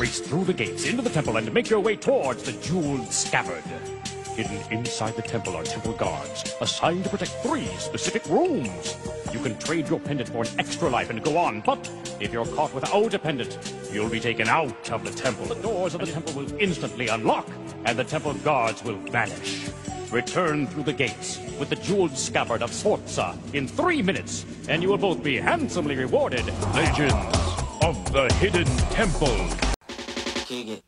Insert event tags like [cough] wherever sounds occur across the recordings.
Race through the gates into the temple and make your way towards the jeweled scabbard. Hidden inside the temple are temple guards, assigned to protect three specific rooms. You can trade your pendant for an extra life and go on, but if you're caught without a pendant, you'll be taken out of the temple. The doors of the temple will instantly unlock, and the temple guards will vanish. Return through the gates with the jeweled scabbard of Sforza in three minutes, and you will both be handsomely rewarded. Legends of the Hidden Temple. Welcome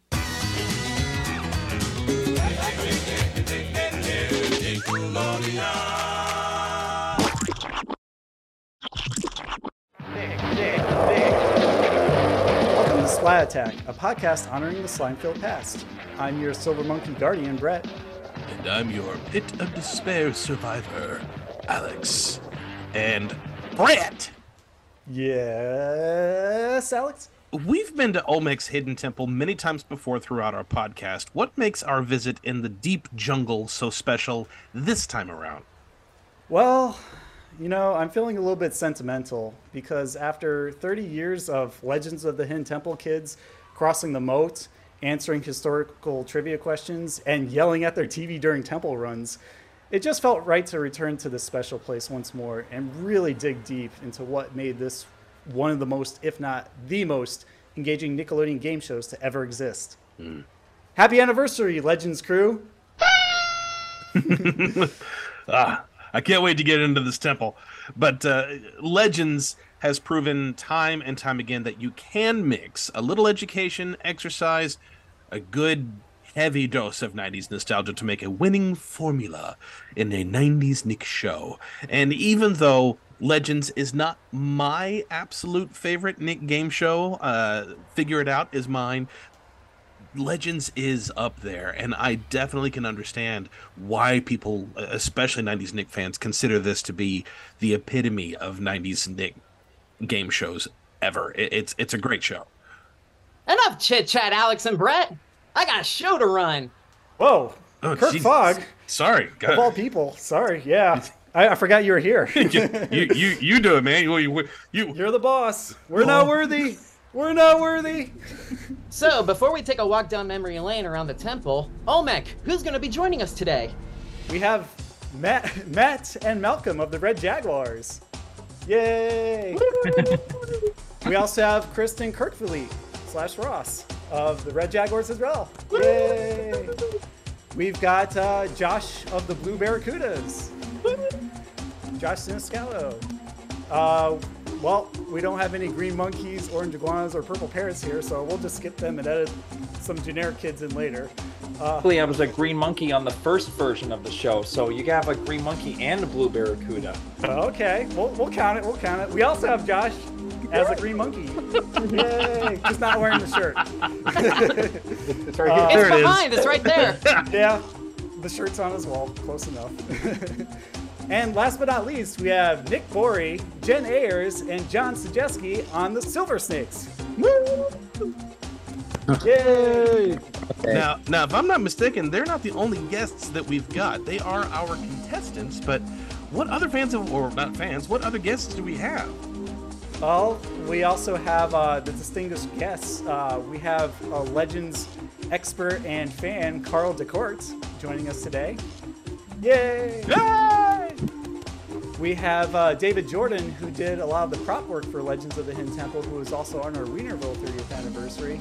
to Splat Attack, a podcast honoring the slime-filled past. I'm your Silver Monkey Guardian, Brett. And I'm your Pit of Despair survivor, Alex. And Brett! Yes, Alex? We've been to Olmec's Hidden Temple many times before throughout our podcast. What makes our visit in the deep jungle so special this time around? Well, you know, I'm feeling a little bit sentimental because after 30 years of Legends of the Hidden Temple kids crossing the moat, answering historical trivia questions, and yelling at their TV during temple runs, it just felt right to return to this special place once more and really dig deep into what made this one of the most, if not the most, engaging Nickelodeon game shows to ever exist. Happy anniversary, Legends crew! [laughs] Ah, I can't wait to get into this temple. But uh, Legends has proven time and time again that you can mix a little education, exercise, a good heavy dose of 90s nostalgia to make a winning formula in a 90s Nick show. And even though Legends is not my absolute favorite Nick game show, uh, Figure It Out is mine. Legends is up there, and I definitely can understand why people, especially 90s Nick fans, consider this to be the epitome of 90s Nick game shows ever. It's it's a great show. Enough chit chat, Alex and Brett. I got a show to run. Whoa, Oh, Kirk Jesus. Fogg, Sorry, of all people. Sorry, yeah. [laughs] I, I forgot you were here. [laughs] you, you you you do it, man. You you, you You're the boss. We're not worthy. We're not worthy. So, before we take a walk down memory lane around the temple, Olmec, who's going to be joining us today? We have Matt, Matt and Malcolm of the Red Jaguars. Yay! [laughs] we also have Kristen Kirkville slash Ross of the Red Jaguars as well. Yay! We've got uh, Josh of the Blue Barracudas. [laughs] Josh Siniscalo. Uh, well, we don't have any green monkeys, orange iguanas, or purple parrots here, so we'll just skip them and edit some generic kids in later. Actually, I was a green monkey on the first version of the show, so you can have a green monkey and a blue barracuda. Okay, we'll, we'll count it. We'll count it. We also have Josh as a green monkey. [laughs] Yay! Just not wearing the shirt. It's [laughs] right Uh, here. It's There it is. behind, it's right there. Yeah, the shirt's on as well. Close enough. [laughs] and last but not least, we have Nick Borey, Jen Ayers, and John Sajeski on the Silver Snakes. Woo! [laughs] Yay! now now if I'm not mistaken, they're not the only guests that we've got. They are our contestants, but what other fans of, or not fans? What other guests do we have? Well, we also have uh, the distinguished guests. Uh, we have uh, Legends expert and fan Carl DeCourt joining us today. Yay! Yay! We have uh, David Jordan, who did a lot of the prop work for Legends of the Hidden Temple, who is also on our Weinerville 30th anniversary.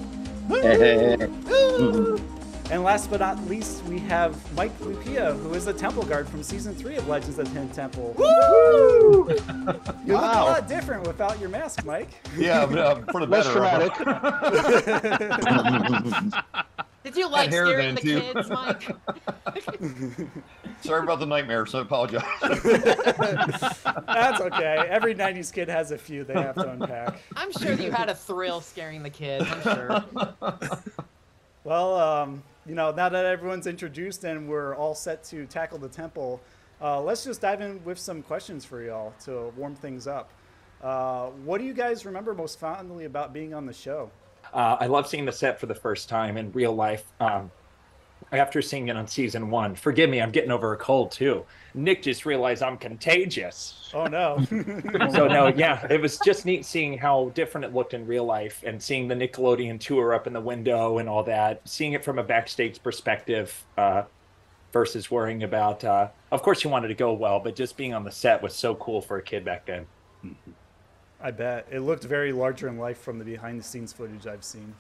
And last but not least, we have Mike Lupia, who is the temple guard from season three of Legends of the Hidden Temple. [laughs] You look a Wow. lot different without your mask, Mike. Yeah, but, uh, for the Less better. dramatic. [laughs] Did you like hair scaring the too. kids, Mike? [laughs] Sorry about the nightmare, so I apologize. That's okay. Every 90s kid has a few they have to unpack. I'm sure you had a thrill scaring the kids, I'm sure. Well, um, you know, now that everyone's introduced and we're all set to tackle the temple, uh, let's just dive in with some questions for y'all to warm things up. Uh, what do you guys remember most fondly about being on the show? Uh, I love seeing the set for the first time in real life. Um, after seeing it on season one. Forgive me, I'm getting over a cold too. Nick just realized I'm contagious. Oh no. [laughs] so no, yeah, it was just neat seeing how different it looked in real life and seeing the Nickelodeon tour up in the window and all that. Seeing it from a backstage perspective uh, versus worrying about. Uh, of course, you wanted to go well, but just being on the set was so cool for a kid back then. I bet it looked very larger in life from the behind the scenes footage I've seen.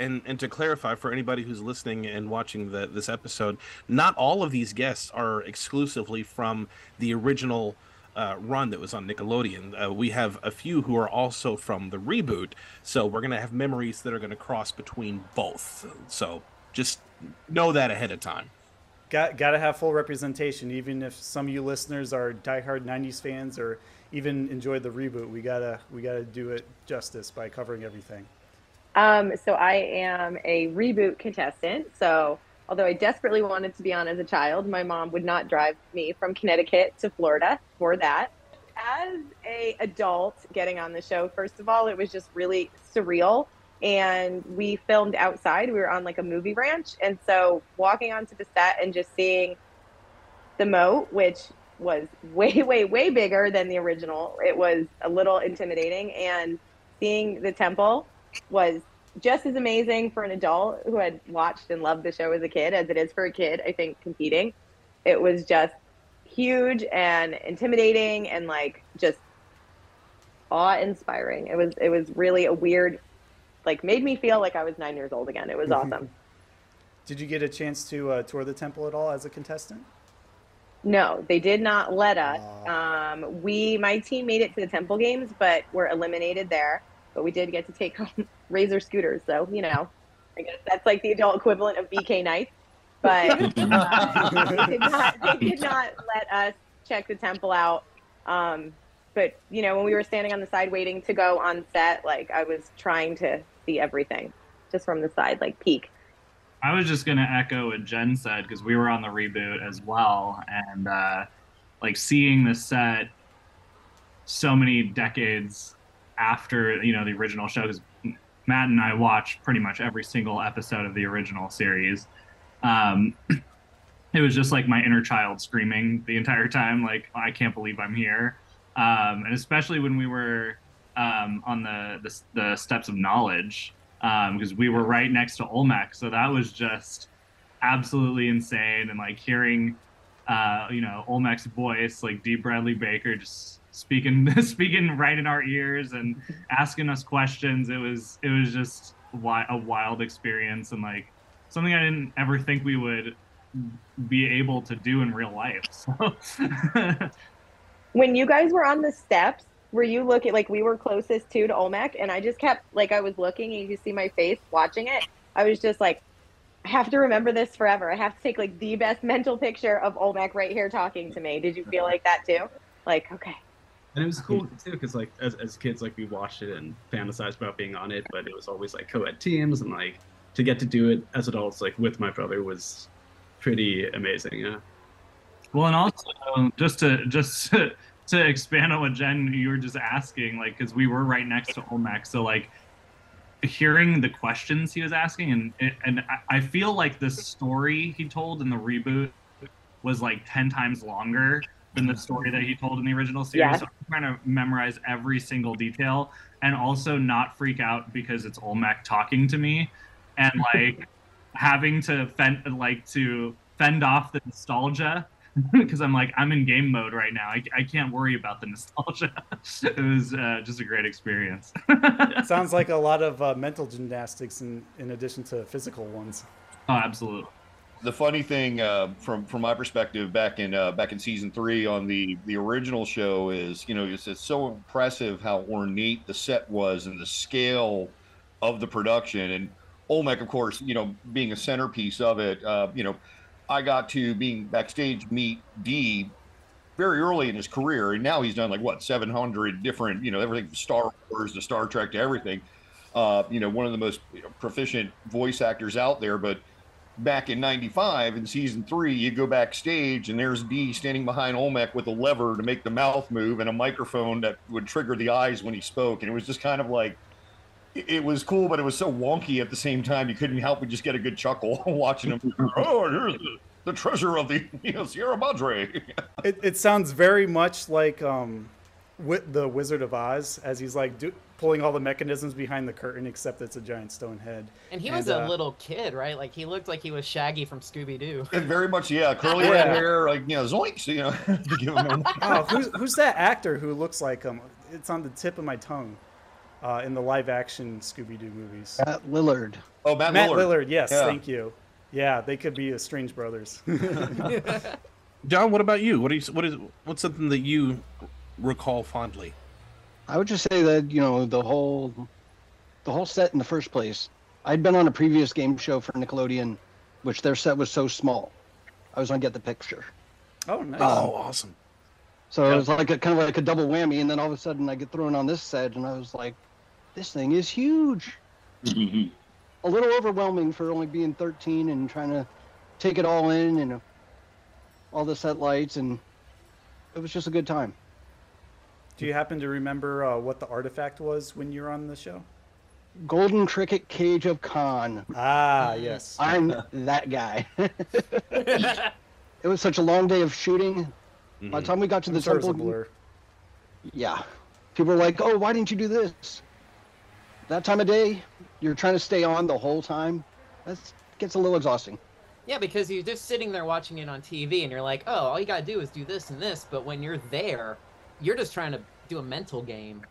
And and to clarify for anybody who's listening and watching the, this episode, not all of these guests are exclusively from the original uh, run that was on Nickelodeon. Uh, we have a few who are also from the reboot, so we're gonna have memories that are gonna cross between both. So just know that ahead of time. Got got to have full representation, even if some of you listeners are diehard '90s fans or even enjoyed the reboot. We gotta we gotta do it justice by covering everything. Um, so I am a reboot contestant. So although I desperately wanted to be on as a child, my mom would not drive me from Connecticut to Florida for that. As a adult getting on the show, first of all, it was just really surreal. And we filmed outside. We were on like a movie ranch. And so walking onto the set and just seeing the moat, which was way, [laughs] way, way bigger than the original, it was a little intimidating. And seeing the temple was just as amazing for an adult who had watched and loved the show as a kid as it is for a kid, I think, competing. It was just huge and intimidating and like just awe inspiring. It was it was really a weird like made me feel like I was nine years old again. It was awesome. Did you get a chance to uh, tour the temple at all as a contestant? No, they did not let us. Um, we my team made it to the temple games, but were eliminated there. But we did get to take [laughs] home razor scooters, so you know, I guess that's like the adult equivalent of BK nights. But [laughs] uh, they, did not, they did not let us check the temple out. Um, but you know, when we were standing on the side waiting to go on set, like I was trying to see everything just from the side, like peek. I was just gonna echo what Jen said because we were on the reboot as well, and uh, like seeing the set so many decades after you know the original show. Because Matt and I watched pretty much every single episode of the original series. Um, [clears throat] it was just like my inner child screaming the entire time, like I can't believe I'm here. Um, and especially when we were um, on the, the the steps of knowledge because we were right next to Olmec. So that was just absolutely insane. And like hearing, uh, you know, Olmec's voice, like Dee Bradley Baker, just speaking [laughs] speaking right in our ears and [laughs] asking us questions. It was it was just a wild experience and like something I didn't ever think we would be able to do in real life. [laughs] So when you guys were on the steps, were you looking like we were closest to to Olmec, and I just kept like I was looking, and you see my face watching it. I was just like, I have to remember this forever. I have to take like the best mental picture of Olmec right here talking to me. Did you feel like that too? Like, okay, And it was cool too, because like as, as kids, like we watched it and fantasized about being on it, but it was always like co-ed teams, and like to get to do it as adults, like with my brother, was pretty amazing. Yeah. Well, and also um, just to just [laughs] to, to expand on what Jen you were just asking, like because we were right next to Olmec, so like hearing the questions he was asking, and and I- I feel like the story he told in the reboot was like ten times longer than the story that he told in the original series. Yeah. So I'm trying to memorize every single detail and also not freak out because it's Olmec talking to me and [laughs] like having to fend like to fend off the nostalgia [laughs] because I'm like I'm in game mode right now. I, I can't worry about the nostalgia. [laughs] it was uh, just a great experience. Sounds like a lot of uh, mental gymnastics in, in addition to physical ones. oh, absolutely. The funny thing uh, from from my perspective back in uh, back in season three on the the original show is you know it's, it's so impressive how ornate the set was and the scale of the production. And Olmec of course you know being a centerpiece of it uh, you know I got to being backstage meet Dee very early in his career. And now he's done like what 700 different you know everything from Star Wars to Star Trek to everything. Uh, you know one of the most you know, proficient voice actors out there but back in 95 in season three you go backstage and there's Dee standing behind olmec with a lever to make the mouth move and a microphone that would trigger the eyes when he spoke and it was just kind of like it it was cool, but it was so wonky at the same time. You couldn't help but just get a good chuckle [laughs] watching him. [laughs] oh, here's the, the treasure of the [laughs] you know, Sierra Madre. It, it sounds very much like um, wi- the Wizard of Oz as he's like do, pulling all the mechanisms behind the curtain, except it's a giant stone head. And he was And, a uh, little kid, right? Like he looked like he was Shaggy from Scooby Doo. and [laughs] very much, yeah, curly Yeah. red hair, like you know, zoinks, you know. [laughs] give him [laughs] Oh, who's, who's that actor who looks like him? It's on the tip of my tongue. Uh, in the live-action Scooby-Doo movies. Matt Lillard. Oh, Matt, Matt Lillard. Lillard. Yes, Yeah. thank you. Yeah, they could be strange brothers. John, what about you? What do you what is what's something that you recall fondly? I would just say that you know the whole, the whole set in the first place. I'd been on a previous game show for Nickelodeon, which their set was so small. I was on Get the Picture, oh, nice. Um, oh, awesome. so it was like a kind of like a double whammy. And then all of a sudden, I get thrown on this set, and I was like, "This thing is huge." Mm-hmm. a little overwhelming for only being 13 and trying to take it all in and all the set lights, and it was just a good time. Do you happen to remember uh, what the artifact was when you were on the show? Golden Cricket Cage of Khan. Ah, yes. I'm [laughs] that guy. it was such a long day of shooting. By the time we got to I'm the sure temple, blur. yeah, people were like, "Oh, why didn't you do this?" That time of day, you're trying to stay on the whole time. That gets a little exhausting. Yeah, because you're just sitting there watching it on TV and you're like, oh, all you gotta do is do this and this. But when you're there, you're just trying to do a mental game.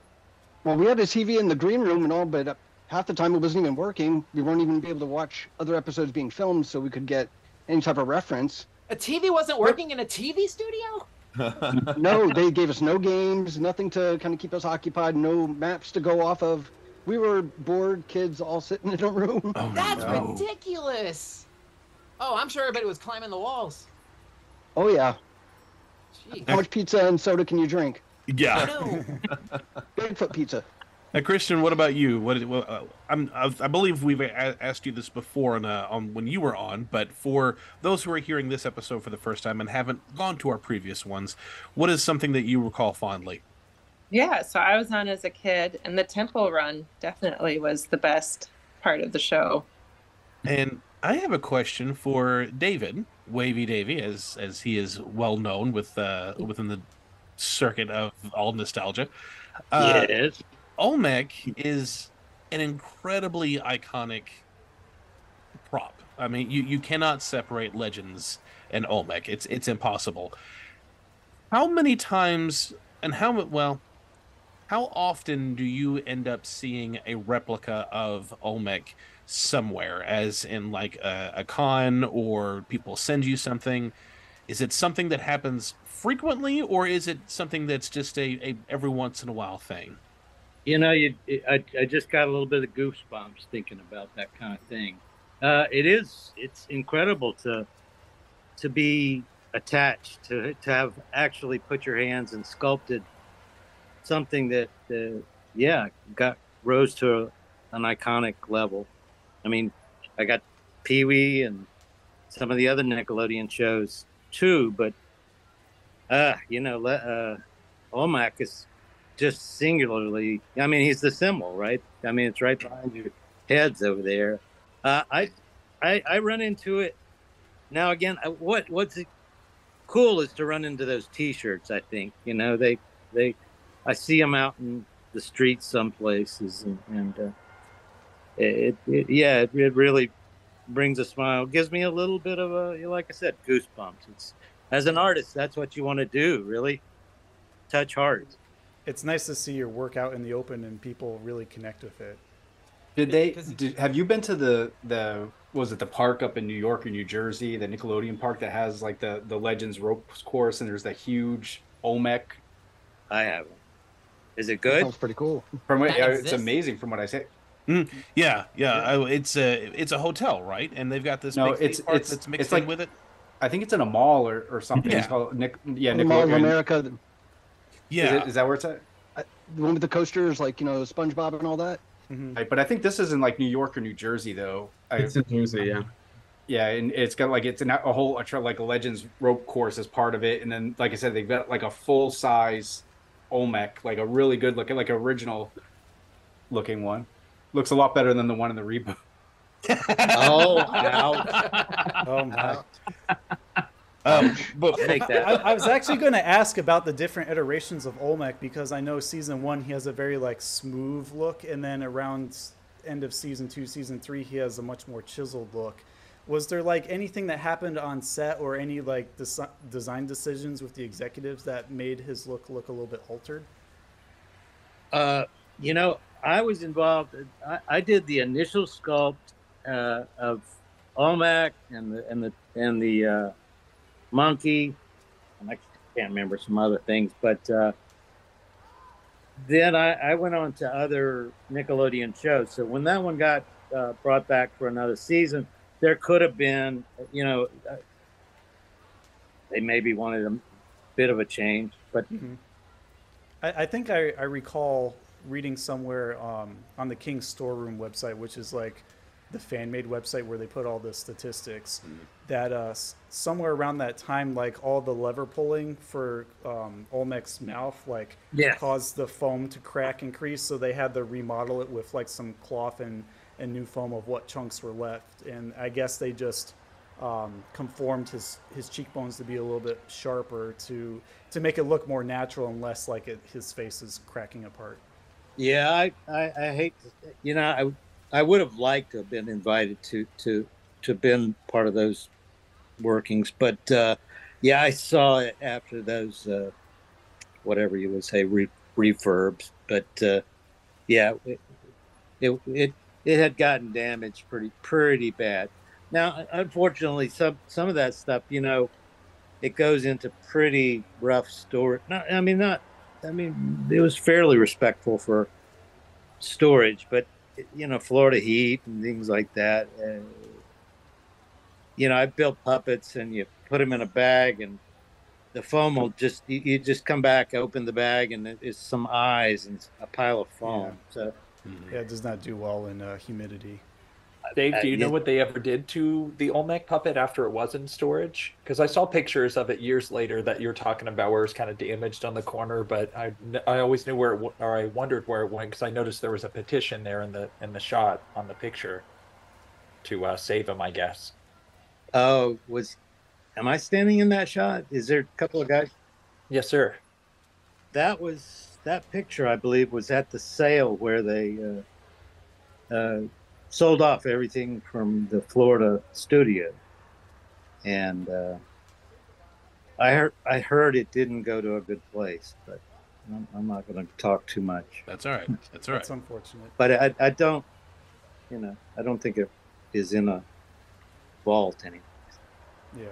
Well, we had a TV in the green room and all, but uh, half the time it wasn't even working. We weren't even able to watch other episodes being filmed, so we could get any type of reference. A TV wasn't working in a TV studio? [laughs] no, they gave us no games, nothing to kind of keep us occupied, no maps to go off of. We were bored kids all sitting [laughs] in a room. Oh That's no. ridiculous. Oh, I'm sure everybody was climbing the walls. Oh yeah. Jeez. How much pizza and soda can you drink? Yeah. No. [laughs] Bigfoot pizza. Now, Kristen, what about you? What? Well, uh, I'm, I've, I believe we've a- asked you this before on, uh, on when you were on, but for those who are hearing this episode for the first time and haven't gone to our previous ones, what is something that you recall fondly? Yeah, so I was on as a kid, and the temple run definitely was the best part of the show. And I have a question for David, Wavy Davy, as as he is well known with uh, within the circuit of all nostalgia. Uh, yes. Olmec is an incredibly iconic prop. I mean, you, you cannot separate Legends and Olmec. It's it's impossible. How many times and how well how often do you end up seeing a replica of Olmec somewhere as in like a, a con or people send you something? Is it something that happens frequently or is it something that's just a, a every once in a while thing? You know, you I, I just got a little bit of goosebumps thinking about that kind of thing. Uh, it is it's incredible to to be attached to to have actually put your hands and sculpted something that uh, yeah got rose to a, an iconic level. I mean, I got Pee Wee and some of the other Nickelodeon shows too, but uh, you know, uh, Olmec is just singularly. I mean, he's the symbol, right? I mean, it's right behind your heads over there. Uh, I, I, I run into it now. Again, what what's cool is to run into those T-shirts. I think you know they they. I see them out in the streets some places, and, and uh, it, it yeah, it, it really brings a smile. Gives me a little bit of a like I said, goosebumps. It's as an artist, that's what you want to do, really. Touch hearts. It's nice to see your work out in the open and people really connect with it. Did they? Did, have you been to the the was it the park up in New York or New Jersey, the Nickelodeon park that has like the the Legends ropes course, and there's that huge Olmec. I haven't. Is it good? Sounds pretty cool. From what, it's amazing from what I say. Mm, yeah, yeah. I, it's a it's a hotel, right? And they've got this No, big theme it's park it's that's mixed it's like in with it. I think it's in a mall or, or something. Yeah. It's called Nick. Yeah, the Mall of America. Yeah. Is, it, is that where it's at? The one with the coasters, like you know, SpongeBob and all that. Right, but I think this is in like New York or New Jersey, though. I, It's in Jersey, yeah. Yeah, and it's got like it's an, a whole a, tra- like a Legends rope course as part of it, and then like I said, they've got like a full size Olmec, like a really good looking, like original looking one. Looks a lot better than the one in the reboot. oh, [laughs] ouch. Oh my. Um, but Take that. I, I was actually going to ask about the different iterations of Olmec because I know season one he has a very like smooth look, and then around end of season two, season three, he has a much more chiseled look. Was there like anything that happened on set or any like desi- design decisions with the executives that made his look look a little bit altered? Uh, you know, I was involved. I, I did the initial sculpt uh, of Olmec and the and the and the uh, monkey, and I can't remember some other things. But uh, then I, I went on to other Nickelodeon shows. So when that one got uh, brought back for another season, there could have been, you know, uh, they maybe wanted a bit of a change, but I, I think I, I recall reading somewhere um, on the King's Storeroom website, which is like the fan made website where they put all the statistics, that uh, somewhere around that time, like all the lever pulling for um, Olmec's mouth, like caused the foam to crack and crease. So they had to remodel it with like some cloth and, and new foam of what chunks were left. And I guess they just um, conformed his his cheekbones to be a little bit sharper to to make it look more natural and less like it, his face is cracking apart. Yeah, I, I, I hate to, you know, I, I would have liked to have been invited to, to, to been part of those workings, but, uh, yeah, I saw it after those, uh, whatever you would say, re, refurbs, but, uh, yeah, it, it, it, it had gotten damaged pretty, pretty bad. Now, unfortunately, some, some of that stuff, you know, it goes into pretty rough storage. Not, I mean, not I mean, it was fairly respectful for storage, but you know, Florida heat and things like that. Uh, you know, I built puppets, and you put them in a bag, and the foam will just you, you just come back, open the bag, and it's some eyes and a pile of foam. So Yeah, it does not do well in uh, humidity. Dave, Uh, do you know what they ever did to the Olmec puppet after it was in storage? Because I saw pictures of it years later that you're talking about where it's kind of damaged on the corner, but I, I always knew where it w- or I wondered where it went because I noticed there was a petition there in the in the shot on the picture to uh, save him, I guess. Oh, was am I standing in that shot? Is there a couple of guys? Yes, sir. That was that picture, I believe, was at the sale where they uh, uh, sold off everything from the Florida studio, and uh, I heard I heard it didn't go to a good place, but I'm, I'm not going to talk too much. That's all right. That's all right. That's unfortunate. But I, I don't, you know, I don't think it is in a vault anymore. Yeah.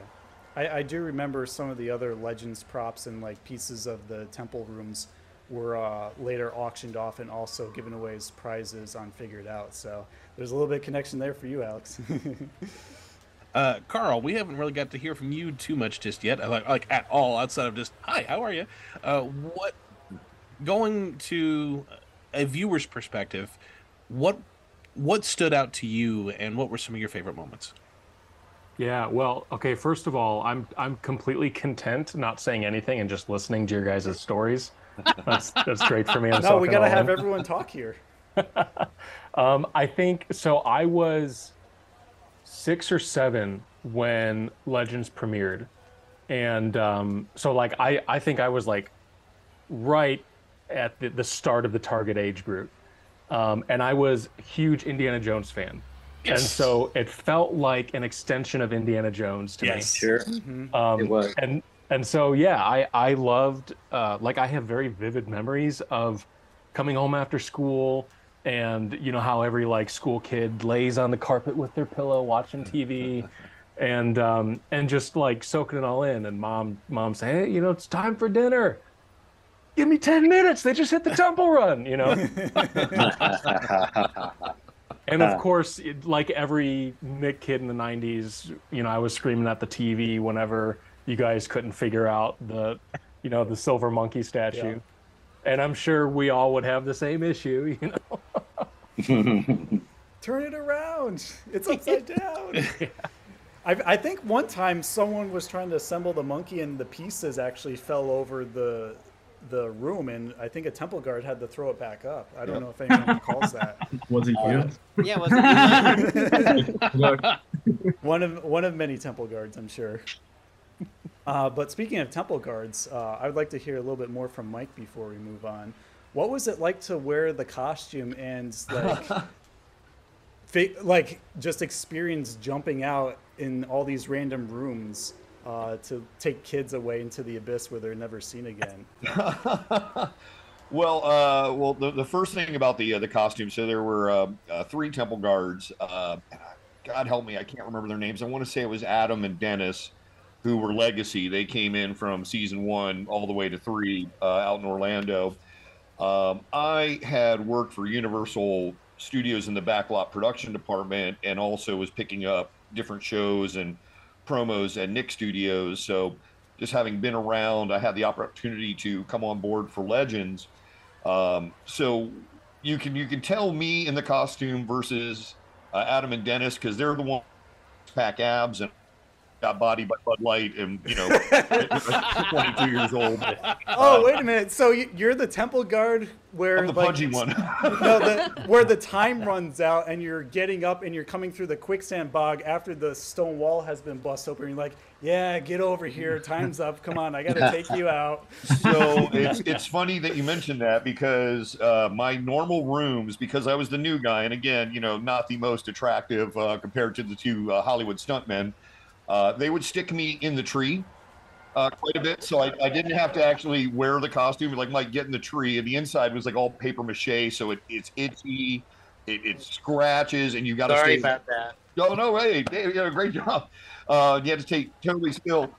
I, I do remember some of the other Legends props and like pieces of the temple rooms were uh, later auctioned off and also given away as prizes on Figure It Out. So there's a little bit of connection there for you, Alex. [laughs] Uh, Carl, we haven't really got to hear from you too much just yet, like, like at all, outside of just "Hi, how are you?" Uh, what going to a viewer's perspective, what what stood out to you, and what were some of your favorite moments? Yeah, well, okay, first of all, I'm I'm completely content not saying anything and just listening to your guys' stories. That's that's great for me. I'm [laughs] no, we got to have in. everyone talk here. [laughs] Um, I think so. I was six or seven when Legends premiered, and um, so like I I think I was like right at the, the start of the target age group, um, and I was a huge Indiana Jones fan. And so it felt like an extension of Indiana Jones to Yes. me. Sure, Mhm. Um, It was. And and so yeah, I I loved uh, like I have very vivid memories of coming home after school and you know how every like school kid lays on the carpet with their pillow watching TV [laughs] and um and just like soaking it all in. And mom mom saying hey you know it's time for dinner. Give me 10 minutes. They just hit the temple run you know? [laughs] And of course it, like every nick kid in the 90s you know i was screaming at the tv whenever you guys couldn't figure out the you know the silver monkey statue and i'm sure we all would have the same issue you know [laughs] Turn it around. It's [laughs] upside down. I, I think one time someone was trying to assemble the monkey and the pieces actually fell over the the room, and I think a temple guard had to throw it back up. I don't know if anyone recalls that. [laughs] Was it you? Uh, yeah, was it? one of one of many temple guards, I'm sure. Uh, but speaking of temple guards, uh, I would like to hear a little bit more from Mike before we move on. What was it like to wear the costume and like, [laughs] fa- like just experience jumping out in all these random rooms uh, to take kids away into the abyss where they're never seen again? [laughs] Well, uh, well, the, the first thing about the uh, the costume. So there were uh, uh, three temple guards. Uh, God help me, I can't remember their names. I want to say it was Adam and Dennis, who were legacy. They came in from season one all the way to three uh, out in Orlando. Um, I had worked for Universal Studios in the backlot production department, and also was picking up different shows and promos at Nick Studios. So, just having been around, I had the opportunity to come on board for Legends. Um, so you can you can tell me in the costume versus uh, Adam and Dennis because they're the ones pack abs and got body by Bud Light and you know [laughs] 22 years old. Oh, wait a minute. So you're the temple guard where I'm the like, pudgy one. [laughs] no, the, where the [laughs] time runs out and you're getting up and you're coming through the quicksand bog after the stone wall has been bust open. You're like, yeah, get over here. Time's up. Come on, I got to take you out. so it's it's funny that you mentioned that because uh, my normal rooms, because I was the new guy, and again, you know, not the most attractive uh, compared to the two uh, Hollywood stuntmen, uh, they would stick me in the tree uh, quite a bit, so I, I didn't have to actually wear the costume. Like, like get in the tree, and the inside was like all paper mache, so it, it's itchy, it, it scratches, and you got to Sorry stay. about that. No, no, hey, hey, you did a great [laughs] job. Uh, you had to take totally still.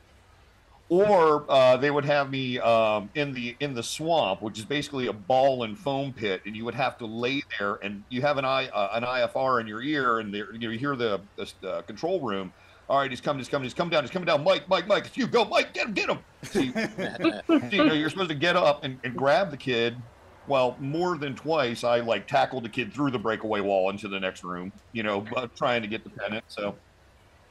Or uh, they would have me um, in the in the swamp, which is basically a ball and foam pit, and you would have to lay there, and you have an I uh, an IFB in your ear, and you hear the, the uh, control room. All right, he's coming, he's coming, he's coming down, he's coming down. Mike, Mike, Mike, it's you. Go, Mike, get him, get him. See, [laughs] see, you know, you're supposed to get up and, and grab the kid. Well, more than twice, I like tackled the kid through the breakaway wall into the next room. You know, trying to get the pennant. So,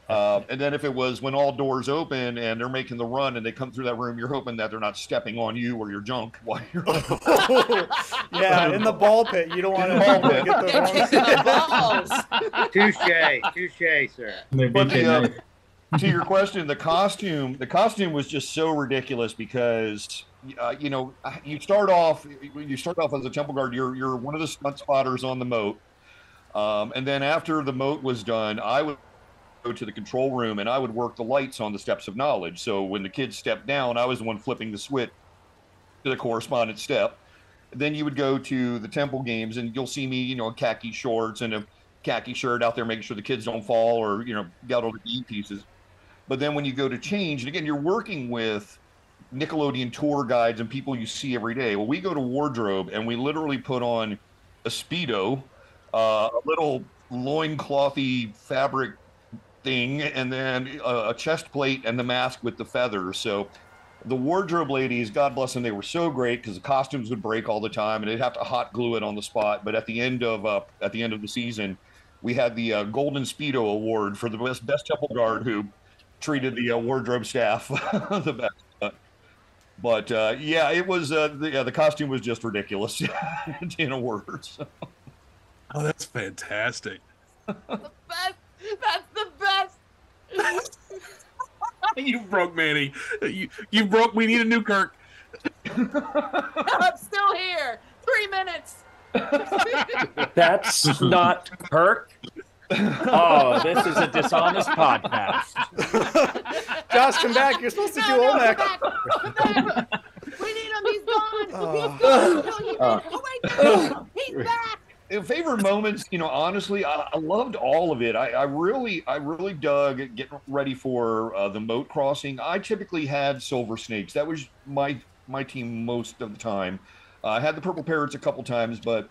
uh, and then if it was when all doors open and they're making the run and they come through that room, you're hoping that they're not stepping on you or your junk while you're. [laughs] [laughs] yeah, in the ball pit, you don't want In the ball to pit. get the [laughs] wrong. touche, touche, sir. But the, uh, to your question, the costume, the costume was just so ridiculous because, uh, you know, you start off, you start off as a temple guard. You're you're one of the stunt spotters on the moat, um, and then after the moat was done, I would go to the control room and I would work the lights on the steps of knowledge. So when the kids stepped down, I was the one flipping the switch to the correspondent step. Then you would go to the temple games and you'll see me, you know, khaki shorts and a khaki shirt out there making sure the kids don't fall or, you know, got all the pieces. But then when you go to change, and again, you're working with Nickelodeon tour guides and people you see every day. Well, we go to wardrobe and we literally put on a Speedo, uh, a little loinclothy fabric thing, and then a, a chest plate and the mask with the feathers. So the wardrobe ladies, God bless them, they were so great because the costumes would break all the time, and they'd have to hot glue it on the spot. But at the end of uh, at the end of the season, we had the uh, Golden Speedo Award for the best best temple guard who treated the uh, wardrobe staff [laughs] the best. But uh, yeah, it was uh, the yeah, the costume was just ridiculous [laughs] in a word. So. Oh, that's fantastic. Best. That's the best. [laughs] you broke Manny. You you broke. We need a new Kirk. I'm still here. Three minutes. That's [laughs] not Kirk. Oh, this is a dishonest podcast. [laughs] Josh, come back. You're supposed to do Olmec. We need him. He's gone. Oh. He's gone. No, he Uh. oh wait, no. he's back. Uh, favorite moments you know honestly I, I loved all of it. I, I really i really dug getting ready for uh, the moat crossing. I typically had silver snakes. That was my my team most of the time. Uh, i had the purple parrots a couple times but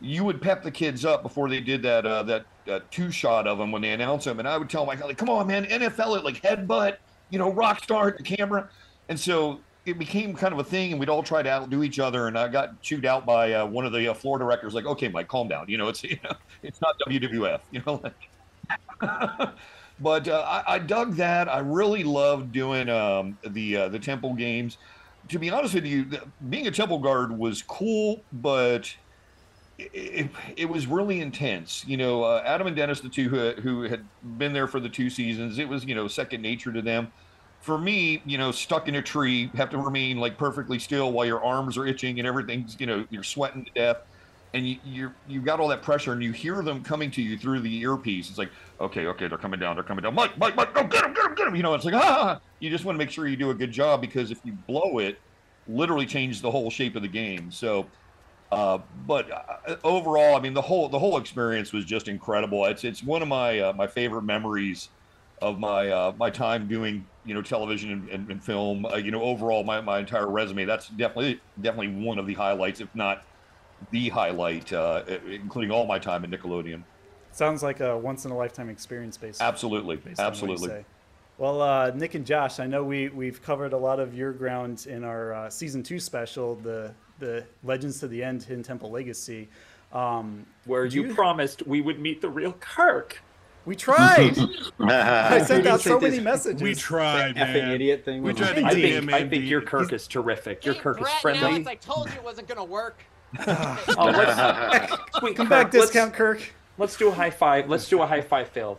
you would pep the kids up before they did that uh, that uh, two shot of them when they announce them. And i would tell them like come on man nfl it like headbutt you know rock star at the camera. And so it became kind of a thing, and we'd all try to outdo each other. And I got chewed out by uh, one of the uh, floor directors, like, "Okay, Mike, calm down. You know, it's [laughs] you know, it's not WWF. You know." [laughs] But uh, I, I dug that. I really loved doing um, the uh, the temple games. to be honest with you, being a temple guard was cool, but it, it, it was really intense. You know, uh, Adam and Dennis, the two who, who had been there for the two seasons, it was you know second nature to them. For me, you know, stuck in a tree, have to remain like perfectly still while your arms are itching and everything's you know you're sweating to death and you you you got all that pressure and you hear them coming to you through the earpiece. It's like, okay, okay, they're coming down, they're coming down. Mike, Mike, Mike, go get him, get him, get him. You know, it's like ah. You just want to make sure you do a good job because if you blow it, literally changes the whole shape of the game. So, uh, but uh, overall, I mean, the whole the whole experience was just incredible. It's it's one of my uh, my favorite memories of my uh, my time doing you know television and, and, and film. Uh, you know, overall, my, my entire resume. That's definitely definitely one of the highlights, if not the highlight, uh, including all my time at Nickelodeon. Sounds like a once in a lifetime experience, based. Absolutely, based on what absolutely. Well, uh, Nick and Josh, I know we we've covered a lot of your ground in our uh, season two special, the the Legends to the End Hidden Temple Legacy, um, Where do you, promised we would meet the real Kirk. We tried. [laughs] I sent out so many messages. We tried, Effing man. idiot thing. We tried him. I think, I think your Kirk is terrific. Your Kirk is Brett, now friendly. it's I told you it wasn't gonna work. [laughs] Oh, let's, [laughs] sweet Come Kirk, back, let's- discount Kirk. Let's do a high five. Let's do a high five, Phil.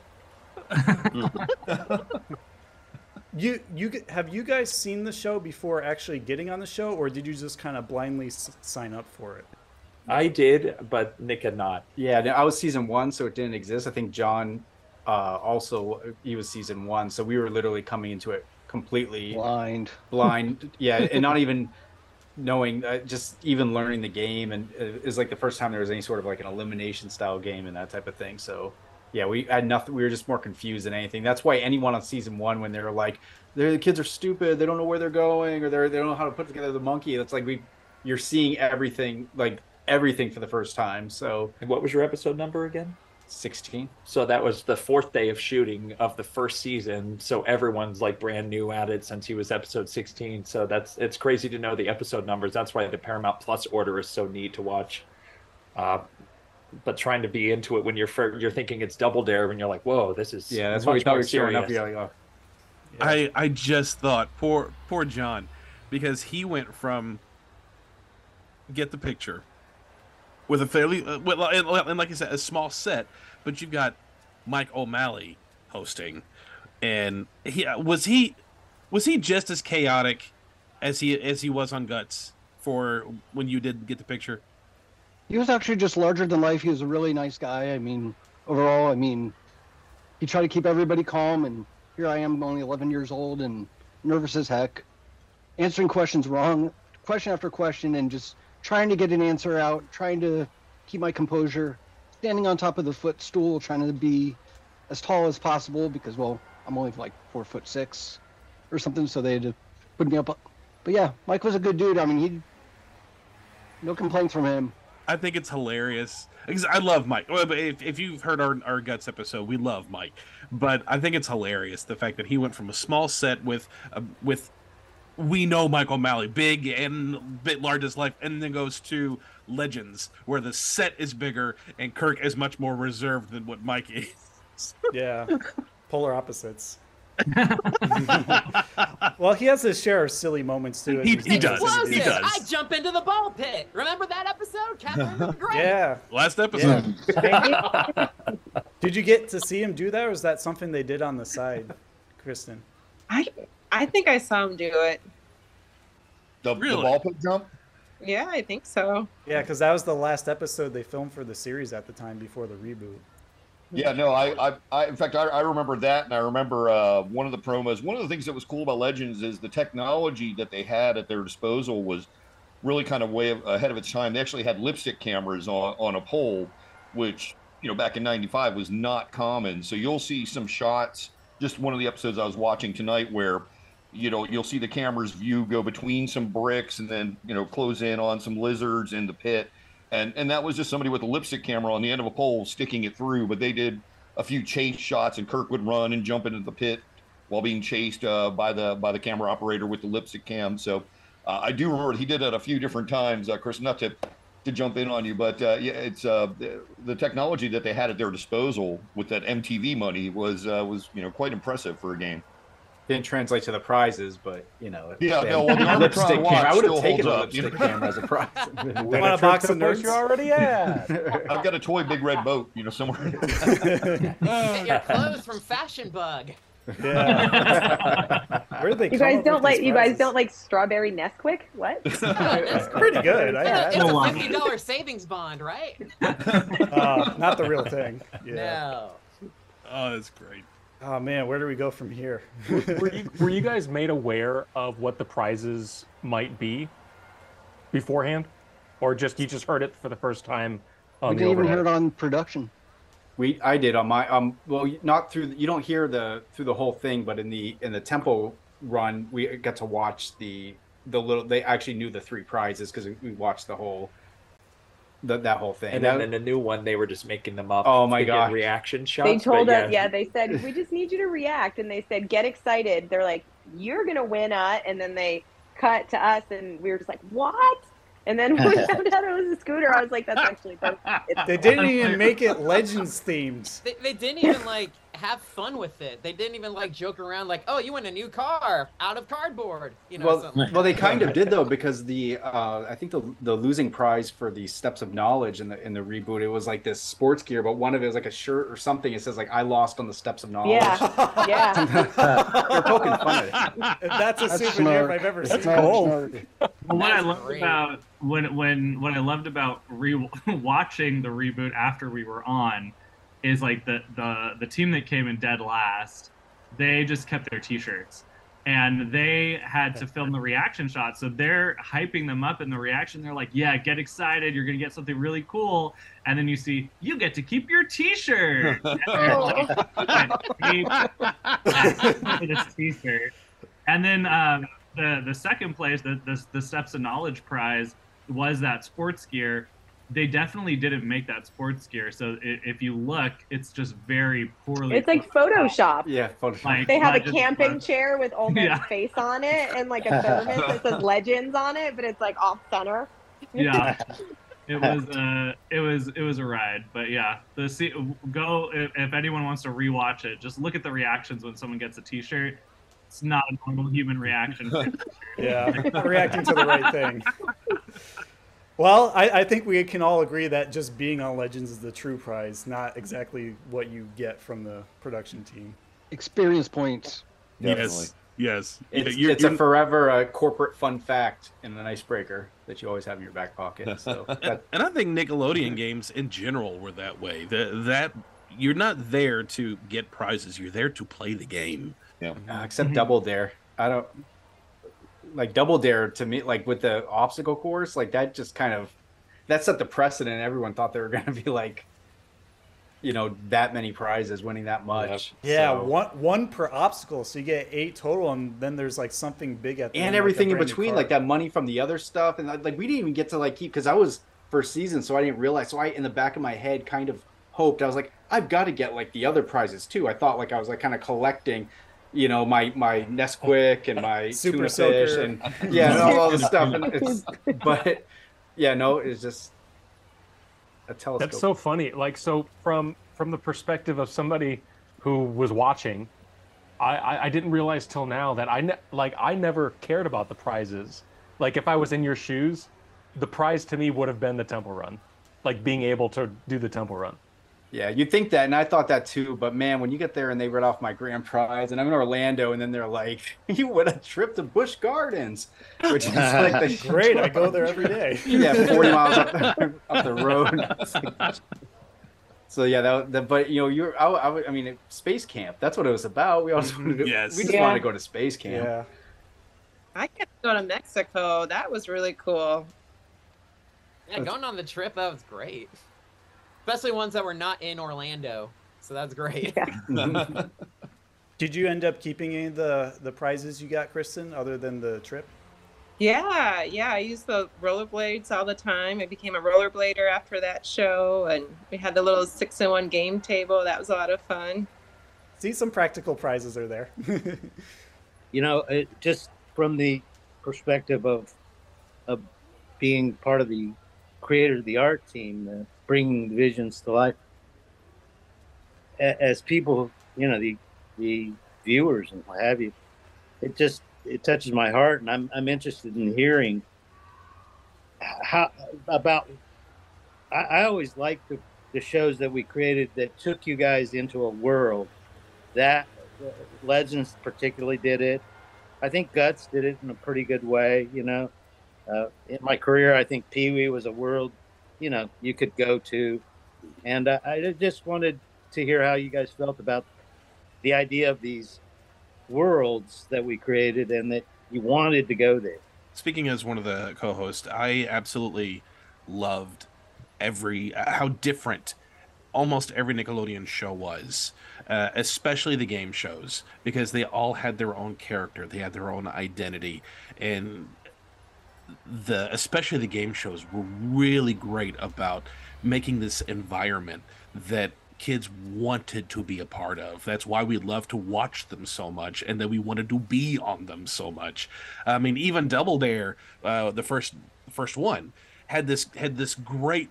You you have you guys seen the show before actually getting on the show, or did you just kind of blindly s- sign up for it? I did, but Nick had not. Yeah, I was season one, so it didn't exist. I think John uh, also he was season one, so we were literally coming into it completely Blind. blind. [laughs] Yeah, and not even knowing, uh, just even learning the game, and it was like the first time there was any sort of like an elimination style game and that type of thing. So yeah, we had nothing. We were just more confused than anything. That's why anyone on season one, when they're like, "They're the kids are stupid. They don't know where they're going, or they're they don't know how to put together the monkey." That's like we, you're seeing everything like everything for the first time. So And what was your episode number again? 16. So that was the fourth day of shooting of the first season. So everyone's like brand new at it since he was episode 16. So that's it's crazy to know the episode numbers. That's why the Paramount Plus order is so neat to watch. Uh, but trying to be into it when you're fir- you're thinking it's Double Dare and you're like, whoa, this is Yeah, that's much why we thought more we were showing up. serious. You're like, oh, I I just thought poor poor John because he went from get the picture with a fairly uh, well, and, and like I said a small set, but you've got Mike O'Malley hosting, and he uh, was he was he just as chaotic as he as he was on Guts for when you did get the picture. He was actually just larger than life. He was a really nice guy. I mean, overall, I mean, he tried to keep everybody calm, and here I am, only 11 years old and nervous as heck, answering questions wrong, question after question, and just trying to get an answer out, trying to keep my composure, standing on top of the footstool, trying to be as tall as possible because, well, I'm only like four foot six or something, so they had to put me up. But yeah, Mike was a good dude. I mean, he no complaints from him. I think it's hilarious. Because I love Mike. If, if you've heard our, our Guts episode, we love Mike. But I think it's hilarious the fact that he went from a small set with uh, with we know Michael O'Malley, big and bit large as life, and then goes to Legends, where the set is bigger and Kirk is much more reserved than what Mike is. [laughs] Yeah, polar opposites. [laughs] well, he has his share of silly moments too. as He- he does. He does. I jump into the ball pit. Remember that episode? Catherine Great. Yeah. Last episode. [laughs] Did you get to see him do that, or is that something they did on the side, Kristen? I I think I saw him do it. The, the ball pit jump. Yeah, I think so. Yeah, because that was the last episode they filmed for the series at the time before the reboot. Yeah, no, I, I, I in fact, I, I remember that, and I remember uh, one of the promos. One of the things that was cool about Legends is the technology that they had at their disposal was really kind of way ahead of its time. They actually had lipstick cameras on on a pole, which you know back in '95 was not common. So you'll see some shots. Just one of the episodes I was watching tonight where you know you'll see the camera's view go between some bricks and then you know close in on some lizards in the pit. And and that was just somebody with a lipstick camera on the end of a pole sticking it through but they did a few chase shots and kirk would run and jump into the pit while being chased uh, by the by the camera operator with the lipstick cam. So uh, i do remember he did that a few different times. Uh, chris not to to jump in on you but uh, yeah it's uh, the, the technology that they had at their disposal with that mtv money was uh, was you know quite impressive for a game didn't translate to the prizes, but you know, Yeah, no, well, the lipstick camera. I would have taken a holds up, you lipstick know? camera as a prize. [laughs] Want a box of nerds? you already had. [laughs] I've got a toy big red boat, you know, somewhere. [laughs] Get your clothes from Fashion Bug. Yeah. Where did they You come guys don't like you guys don't like strawberry Nesquik? What? It's pretty good. I Yeah, it's a fifty dollar savings bond, right? Uh, not the real thing. Yeah. No. Oh, that's great. Oh man, where do we go from here? were, you, [laughs] were you guys made aware of what the prizes might be beforehand, or just you just heard it for the first time on we didn't even overhead? hear it on production. We I did on my um well not through you don't hear the through the whole thing, but in the in the temple run we got to watch the the little they actually knew the three prizes because we watched the whole the, that whole thing. And That- then in the new one, they were just making them up. Oh my to get. Reaction shots. They told but us, yeah, they said we just need you to react, and they said get excited. They're like, you're gonna win, uh, and then they cut to us, and we were just like, what? And then when we [laughs] found out it was a scooter, I was like, that's actually perfect. It's They didn't even make it Legends themed. They, they didn't even like have fun with it. They didn't even like joke around like, "Oh, you won a new car out of cardboard." You know, well, like well, they kind of did though because the uh, I think the the losing prize for the steps of knowledge in the in the reboot it was like this sports gear, but one of it was like a shirt or something. It says like I lost on the steps of knowledge. Yeah, [laughs] yeah. They're poking fun at it. That's a That's souvenir smart. if I've ever That's seen. smart. it. Well, what I That's loved great. about when when what I loved about re [laughs] watching the reboot after we were on is like the the the team that came in dead last, they just kept their t-shirts. And they had to film the reaction shots. So they're hyping them up in the reaction. They're like, yeah, get excited. You're going to get something really cool. And then you see, you get to keep your t shirt. this t-shirt. [laughs] [laughs] And then um, the the second place, the, the the Steps of Knowledge prize, was that sports gear. They definitely didn't make that sports gear. So if you look, it's just very poorly. It's like Photoshop. Yeah, Photoshop. Like, They have a camping photo- chair with [laughs] old Yeah. face on it and like a [laughs] thermos that says legends on it, but it's like off center. yeah [laughs] it was uh it was it was a ride but yeah the see go if, if anyone wants to rewatch it just look at the reactions when someone gets a t-shirt it's not a normal human reaction Yeah, reacting to the right thing. Well, I, I think we can all agree that just being on Legends is the true prize, not exactly what you get from the production team. Experience points. Yes. Yes. It's, You're- it's a you're- forever uh, corporate fun fact and an icebreaker that you always have in your back pocket. [laughs] So and, that, and I think Nickelodeon games in general were that way. The, that you're not there to get prizes; you're there to play the game. Yeah. uh, Mm-hmm. except Double Dare, I don't like Double Dare to me. Like with the obstacle course, like that just kind of that set the precedent. Everyone thought they were [laughs] going to be like, you know, that many prizes, winning that much. Yeah, So- one one per obstacle, so you get eight total, and then there's like something big at the and end, like everything in between, like that money from the other stuff, and like we didn't even get to like keep because I was first season, so I didn't realize. So I, in the back of my head, kind of hoped I was like, I've got to get like the other prizes too. I thought like I was like kind of collecting, you know, my my Nesquik and my [laughs] Super tuna fish and [laughs] yeah, and all, all the [laughs] stuff. And it's, but yeah, no, it's just a telescope. That's so funny. Like so from from the perspective of somebody who was watching, I I, I didn't realize till now that I ne- like I never cared about the prizes. Like if I was in your shoes, the prize to me would have been the temple run, like being able to do the temple run. Yeah, you'd think that, and I thought that too. But man, when you get there and they read off my grand prize, and I'm in Orlando, and then they're like, [laughs] "You win a trip to Busch Gardens," which is like the [laughs] Great, I go there every day. [laughs] yeah, 40 miles up the, up the road. So yeah, that, that but you know, you're I, I, I mean, space camp. That's what it was about. We also mm-hmm. wanted to, Yes. we just Yeah. wanted to go to space camp. Yeah, I got to go to Mexico. That was really cool. Yeah, going on the trip that was great, especially ones that were not in Orlando. So that's great. [laughs] Did you end up keeping any of the the prizes you got, Kristen, other than the trip? Yeah, yeah. I used the rollerblades all the time. I became a rollerblader after that show, and we had the little six in one game table. That was a lot of fun. See, some practical prizes are there. [laughs] You know, it, just from the perspective of of being part of the creator of the art team, uh, bringing visions to life. As people, you know, the the viewers and what have you, it just it touches my heart, and I'm I'm interested in hearing how about. I, I always liked the the shows that we created that took you guys into a world that Legends particularly did it. I think Guts did it in a pretty good way. You know, uh, in my career, I think Pee Wee was a world, you know, you could go to, and uh, I just wanted to hear how you guys felt about the idea of these worlds that we created and that you wanted to go there. Speaking as one of the co-hosts, I absolutely loved every how different almost every Nickelodeon show was, uh, especially the game shows, because they all had their own character, they had their own identity, and the especially the game shows were really great about making this environment that kids wanted to be a part of. That's why we love to watch them so much, and that we wanted to be on them so much. I mean, even Double Dare, uh, the first first one, had this had this great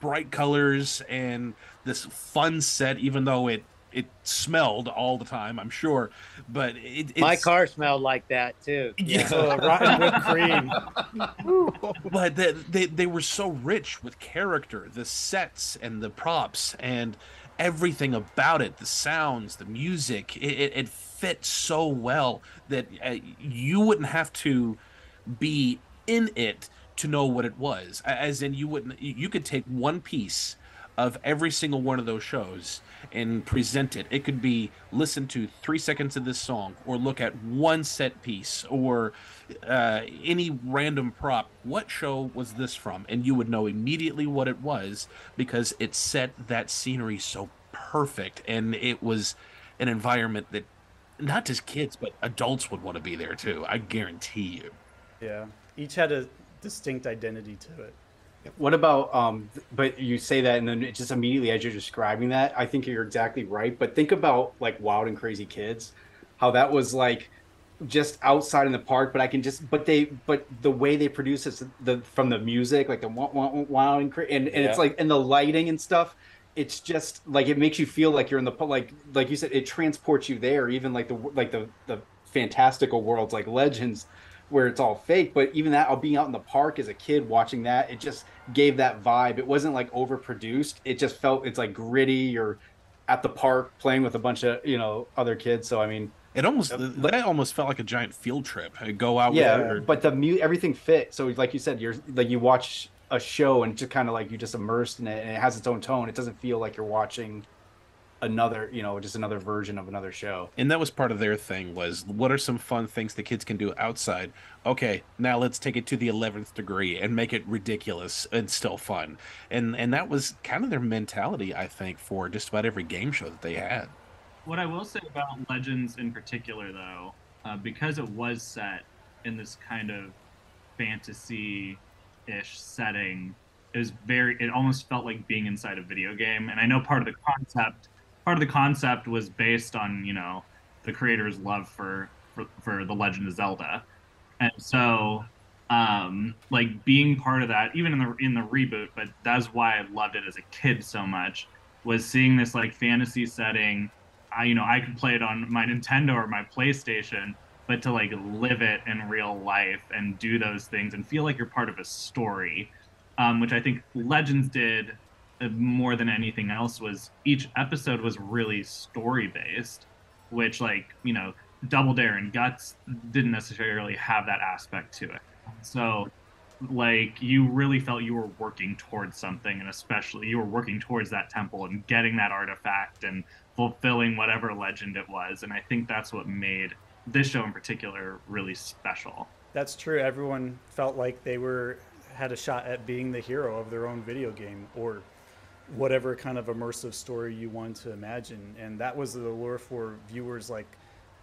bright colors and this fun set, even though it it smelled all the time, I'm sure. But it, it's, my car smelled like that too. Yeah, Oh, rotten whipped cream. [laughs] but they, they they were so rich with character, the sets and the props and everything about it, the sounds, the music. It, it, it fit so well that uh, you wouldn't have to be in it to know what it was. As in, you wouldn't. You could take one piece of every single one of those shows and present it. It could be listen to three seconds of this song, or look at one set piece, or uh, any random prop. What show was this from? And you would know immediately what it was because it set that scenery so perfect, and it was an environment that not just kids but adults would want to be there too. I guarantee you. Yeah. Each had a distinct identity to it. What about um but you say that and then it just immediately as you're describing that, I think you're exactly right. But think about like Wild and Crazy Kids, how that was like just outside in the park, but I can just but they but the way they produce it the from the music, like the wow and and, and it's like and the lighting and stuff, it's just like it makes you feel like you're in the like like you said, it transports you there, even like the like the the fantastical worlds like legends where it's all fake but even that being out in the park as a kid watching that it just gave that vibe it wasn't like overproduced it just felt it's like gritty you're at the park playing with a bunch of you know other kids so i mean It almost that almost felt like a giant field trip. Uh, Go out. yeah there. but the mu- everything fit so like you said you're like you watch a show and just kind of like you just immersed in it and it has its own tone it doesn't feel like you're watching another you know just another version of another show and that was part of their thing was what are some fun things the kids can do outside okay now let's take it to the 11th degree and make it ridiculous and still fun and and that was kind of their mentality i think for just about every game show that they had What I will say about Legends in particular, though, uh, because it was set in this kind of fantasy-ish setting, it was very. It almost felt like being inside a video game. And I know part of the concept, part of the concept was based on you know the creator's love for for, for the Legend of Zelda, and so um like being part of that even in the in the reboot but that's why i loved it as a kid so much was seeing this like fantasy setting. I you know i could play it on my nintendo or my playstation but to like live it in real life and do those things and feel like you're part of a story um, which i think legends did more than anything else was each episode was really story based which like you know double dare and guts didn't necessarily have that aspect to it so like you really felt you were working towards something and especially you were working towards that temple and getting that artifact and fulfilling whatever legend it was and i think that's what made this show in particular really special That's true. Everyone felt like they were had a shot at being the hero of their own video game or whatever kind of immersive story you want to imagine. And that was the allure for viewers like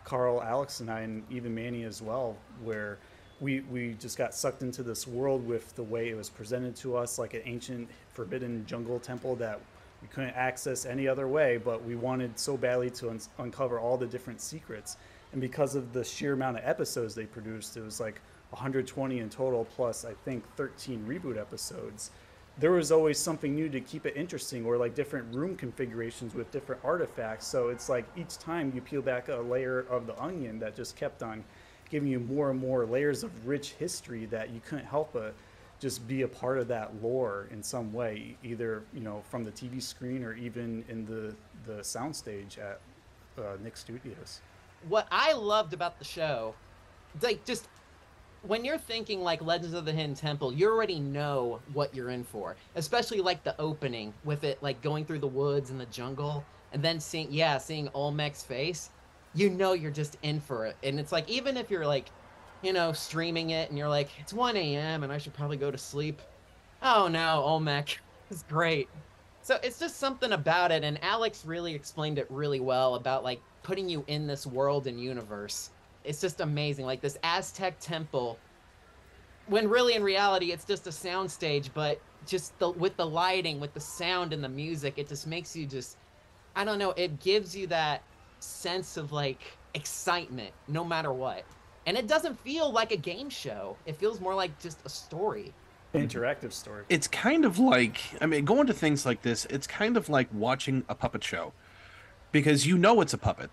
Carl, Alex, and I, and even Manny as well, where we we just got sucked into this world with the way it was presented to us, like an ancient forbidden jungle temple that we couldn't access any other way, but we wanted so badly to un- uncover all the different secrets. And because of the sheer amount of episodes they produced, it was like 120 in total, plus I think 13 reboot episodes. There was always something new to keep it interesting or like different room configurations with different artifacts. So it's like each time you peel back a layer of the onion that just kept on giving you more and more layers of rich history that you couldn't help but just be a part of that lore in some way either you know from the tv screen or even in the the soundstage at uh, nick studios. What I loved about the show, like just when you're thinking like Legends of the Hidden Temple, you already know what you're in for. Especially like the opening with it like going through the woods and the jungle and then seeing yeah, seeing Olmec's face, you know you're just in for it. And it's like even if you're like, you know, streaming it and you're like, it's 1 a.m. and I should probably go to sleep. Oh no, Olmec [laughs] is great. So it's just something about it, and Alex really explained it really well about like putting you in this world and universe. It's just amazing. Like this Aztec temple, when really in reality it's just a soundstage, but just the with the lighting, with the sound and the music, it just makes you just I don't know, it gives you that sense of like excitement no matter what. And it doesn't feel like a game show. It feels more like just a story. interactive story it's kind of like i mean going to things like this it's kind of like watching a puppet show because you know it's a puppet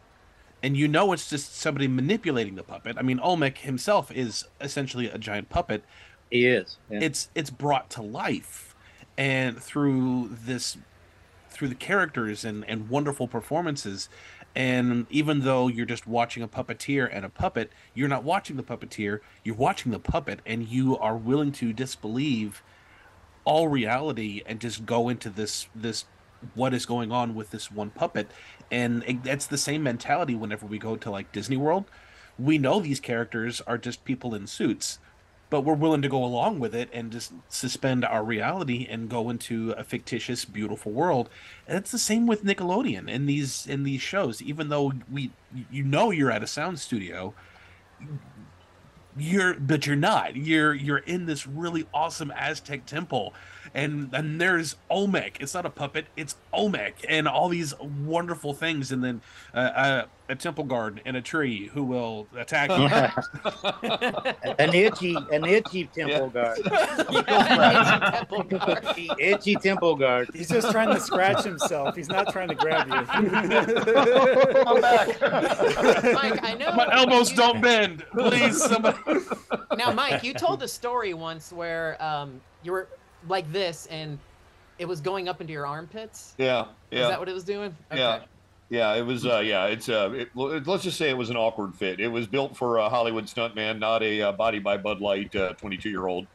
and you know it's just somebody manipulating the puppet. I mean olmec himself is essentially a giant puppet. He is it's it's brought to life. And through this through the characters and and wonderful performances and even though you're just watching a puppeteer and a puppet you're not watching the puppeteer you're watching the puppet and you are willing to disbelieve all reality and just go into this this what is going on with this one puppet. And it, that's the same mentality whenever we go to like disney world. We know these characters are just people in suits but we're willing to go along with it and just suspend our reality and go into a fictitious beautiful world. And it's the same with nickelodeon in these in these shows. Even though we you know you're at a sound studio you're but you're not. You're you're in this really awesome aztec temple and and there's olmec it's not a puppet it's olmec and all these wonderful things and then uh, uh, a temple guard and a tree who will attack you an itchy, an itchy temple guard. temple guard. The itchy temple guard. he's just trying to scratch himself he's not trying to grab you [laughs] I'm back. Mike, I know my elbows don't bend please somebody [laughs] Now, Mike, you told a story once where um, you were like this and it was going up into your armpits. Yeah, yeah. Is that what it was doing? Yeah. Yeah, it was. Uh, yeah, it's. Uh, it, l- let's just say it was an awkward fit. It was built for a Hollywood stuntman, not a uh, body by Bud Light uh, 22 year old.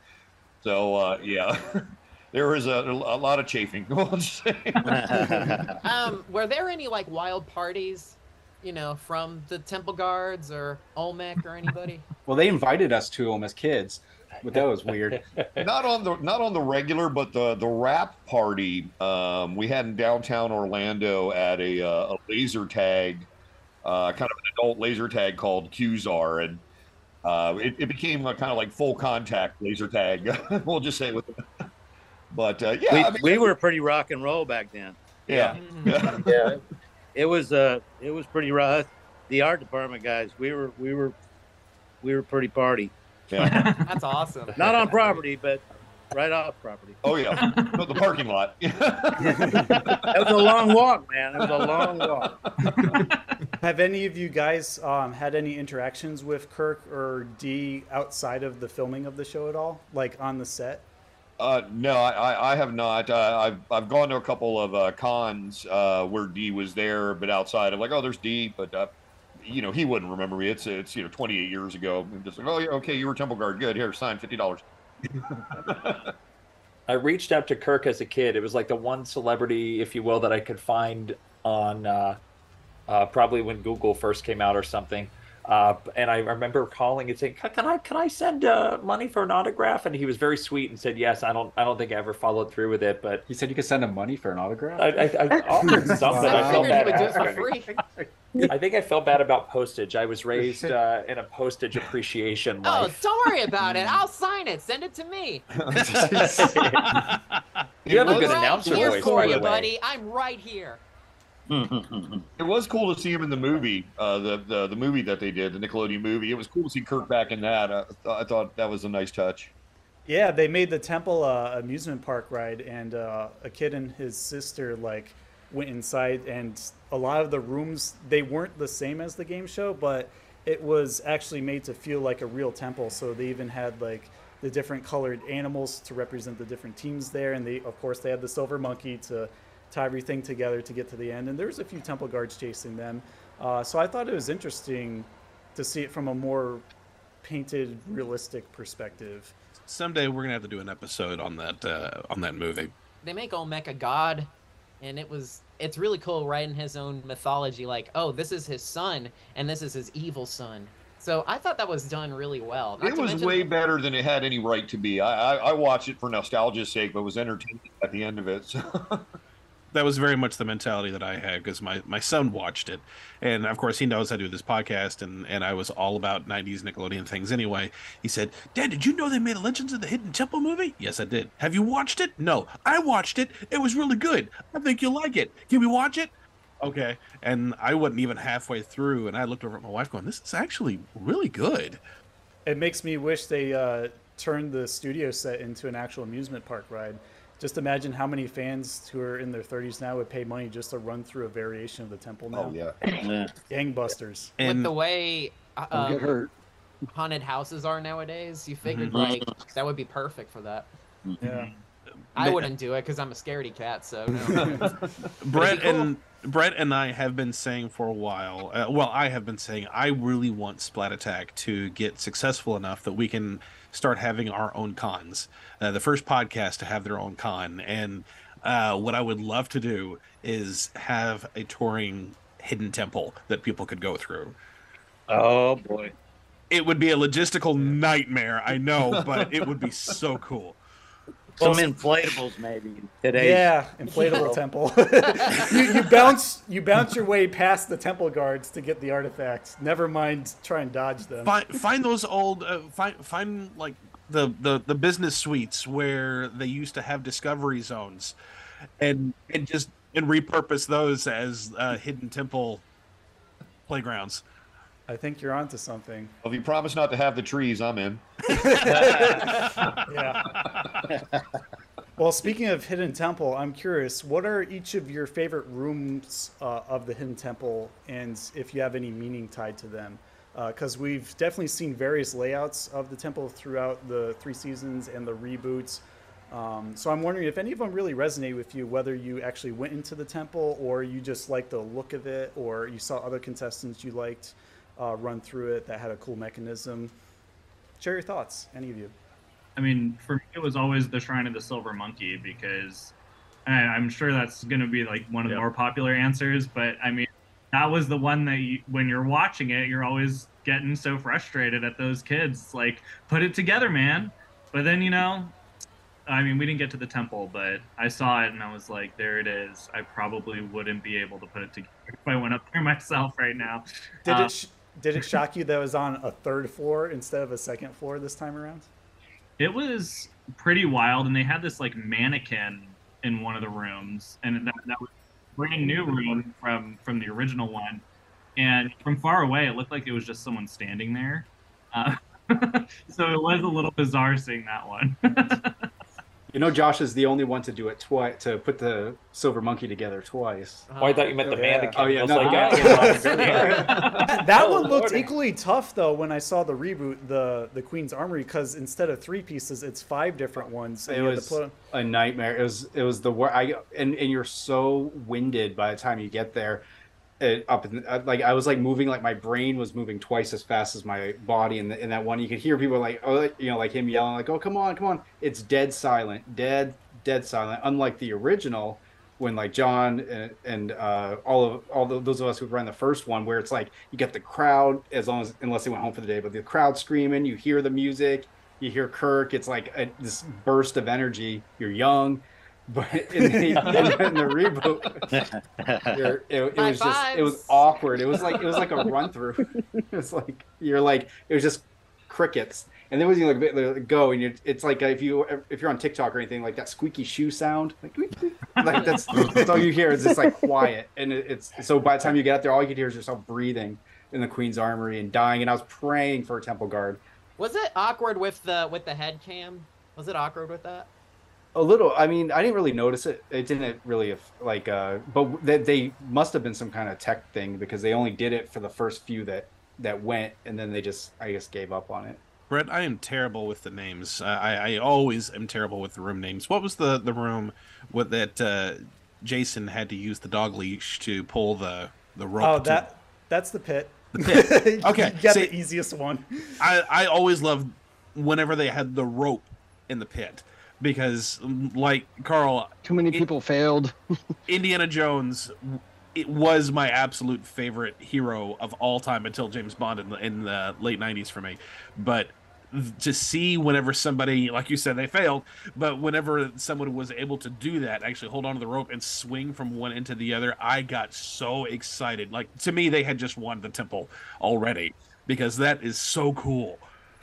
So uh, yeah, [laughs] there was a, a lot of chafing. [laughs] I'll just say. [laughs] Um, were there any like wild parties, you know, from the Temple Guards or Olmec or anybody? Well, they invited us to them as kids, but that was weird. [laughs] not on the not on the regular, but the the rap party um, we had in downtown Orlando at a, uh, a laser tag, uh, kind of an adult laser tag called Qzar, and uh, it, it became a kind of like full contact laser tag. [laughs] we'll just say with. [laughs] But uh, yeah, we, I mean, we were pretty rock and roll back then. yeah, yeah. yeah, it was uh, it was pretty rough. The art department guys, we were we were we were pretty party. Yeah. [laughs] That's [laughs] awesome. Not on property, but right off property. Oh yeah, no, the parking lot. [laughs] that was a long walk, man. It was a long walk. Have any of you guys um, had any interactions with Kirk or Dee outside of the filming of the show at all, like on the set? Uh, no, I, I- I have not. Uh, I've I've gone to a couple of uh, cons uh, where Dee was there, but outside of like, oh, there's Dee, but uh, you know, he wouldn't remember me. It's it's you know, 28 years ago. I'm just like, oh, yeah, okay, you were Temple Guard. Good. Here, sign fifty dollars. [laughs] I reached out to Kirk as a kid. It was like the one celebrity, if you will, that I could find on uh, uh, probably when Google first came out or something. Uh, and I remember calling and saying, "Can I can I send uh, money for an autograph?" And he was very sweet and said, "Yes." I don't I don't think I ever followed through with it, but He said you could send him money for an autograph. I, I, I offered [laughs] something. I felt bad. you would do it for asking. free. I think I felt bad about postage. I was raised [laughs] uh, in a postage appreciation Oh, life. don't worry about it. [laughs] I'll sign it. Send it to me. You have a I'm good right announcer here voice, for by you, the way. buddy. I'm right here. It was cool to see him in the movie, uh, the, the the movie that they did, the Nickelodeon movie. It was cool to see Kirk back in that. Uh, I thought that was a nice touch. Yeah, they made the temple uh, amusement park ride, and uh, a kid and his sister like went inside, and a lot of the rooms they weren't the same as the game show, but it was actually made to feel like a real temple. So they even had like the different colored animals to represent the different teams there, and they of course they had the silver monkey to tie everything together to get to the end. And there was a few temple guards chasing them, uh, so I thought it was interesting to see it from a more painted, realistic perspective. Someday we're gonna have to do an episode on that uh, on that movie. They make Olmec a god, and it was it's really cool writing his own mythology. Like, oh, this is his son, and this is his evil son. So I thought that was done really well. Not It was mention- way better than it had any right to be. I, I, I watched it for nostalgia's sake, but was entertained at the end of it. So. [laughs] that was very much the mentality that I had because my, my son watched it, and of course he knows I do this podcast, and, and I was all about '90s Nickelodeon things anyway. He said, "Dad, did you know they made a Legends of the Hidden Temple movie?" Yes, I did. Have you watched it? No, I watched it. It was really good. I think you'll like it. Can we watch it? Okay. And I wasn't even halfway through, and I looked over at my wife, going, "This is actually really good." It makes me wish they uh, turned the studio set into an actual amusement park ride. Just imagine how many fans who are in their 30s now would pay money just to run through a variation of the temple now. Oh yeah, [clears throat] gangbusters. And with the way uh, get um, hurt. haunted houses are nowadays, you figured Mhm. like that would be perfect for that. Yeah. I wouldn't do it because I'm a scaredy cat. So no. [laughs] Brett cool. and Brett and I have been saying for a while. Uh, well, I have been saying I really want Splat Attack to get successful enough that we can start having our own cons. Uh, the first podcast to have their own con, and uh, what I would love to do is have a touring hidden temple that people could go through. Oh boy. It would be a logistical nightmare, I know, but it would be so cool. Some inflatables maybe today. Yeah, [laughs] inflatable temple. [laughs] you, you bounce you bounce your way past the temple guards to get the artifacts. Never mind try and dodge them. find find those old uh, find find like the, the the business suites where they used to have discovery zones and and just and repurpose those as uh, hidden temple playgrounds I think you're onto something. Well, if you promise not to have the trees, I'm in. [laughs] yeah. Well, speaking of Hidden Temple, I'm curious, what are each of your favorite rooms uh, of the Hidden Temple, and if you have any meaning tied to them? Because we've definitely seen various layouts of the temple throughout the three seasons and the reboots. Um, so I'm wondering if any of them really resonate with you, whether you actually went into the temple or you just like the look of it, or you saw other contestants you liked uh, run through it that had a cool mechanism. Share your thoughts, any of you. I mean, for me, it was always the Shrine of the Silver Monkey because and I'm sure that's going to be like one of the more popular answers. But I mean, that was the one that you, when you're watching it, you're always getting so frustrated at those kids. Like, put it together, man. But then, you know, I mean, we didn't get to the temple, but I saw it and I was like, there it is. I probably wouldn't be able to put it together if I went up there [laughs] myself right now. Did Uh, it sh- did it shock you that it was on a third floor instead of a second floor this time around? It was pretty wild, and they had this like mannequin in one of the rooms, and that, that was brand new room from from the original one. And from far away, it looked like it was just someone standing there. Uh, [laughs] so it was a little bizarre seeing that one. [laughs] You know, Josh is the only one to do it twice to put the silver monkey together twice. Oh, I thought you meant the oh, mannequin. Oh yeah, I was no, like, no. that [laughs] that Oh, one looked Lordy. equally tough though when I saw the reboot, the the Queen's Armory, because instead of three pieces, it's five different ones. it you had to was put- a nightmare. It was it was the wor I and and you're so winded by the time you get there. Up in, uh, like I was like moving like my brain was moving twice as fast as my body the, in that one. You could hear people like oh you know like him yelling like oh come on come on. It's dead silent, dead dead silent. Unlike the original when like John and, and uh, all of all the, those of us who ran the first one, where it's like you get the crowd as long as unless they went home for the day, but the crowd screaming, you hear the music, you hear Kirk. It's like a, this burst of energy. You're young, but [laughs] in the, in the reboot, it, it High was just it was awkward. It was like it was like a run through. [laughs] it's like you're like it was just crickets. And then when you like, like go and you it's like uh, if you if you're on TikTok or anything like that squeaky shoe sound like, tweet, tweet, like that's, that's all you hear is just like quiet and it, it's so by the time you get out there all you can hear is yourself breathing in the Queen's Armory and dying and I was praying for a temple guard. Was it awkward with the with the head cam? Was it awkward with that? A little. I mean, I didn't really notice it. It didn't really like. uh But they, they must have been some kind of tech thing because they only did it for the first few that that went, and then they just, I guess, gave up on it. Brett, I am terrible with the names. I, I, I always am terrible with the room names. What was the the room with that uh, Jason had to use the dog leash to pull the the rope? Oh, to- that that's the pit. The [laughs] pit. Okay, you got see- the easiest one. I, I always loved whenever they had the rope in the pit because, like Carl, Too many people failed. [laughs] Indiana Jones, it was my absolute favorite hero of all time until James Bond in the, in the late '90s for me. But to see whenever somebody, like you said, they failed, but whenever someone was able to do that, actually hold onto the rope and swing from one end to the other, I got so excited. Like to me, they had just won the temple already because that is so cool.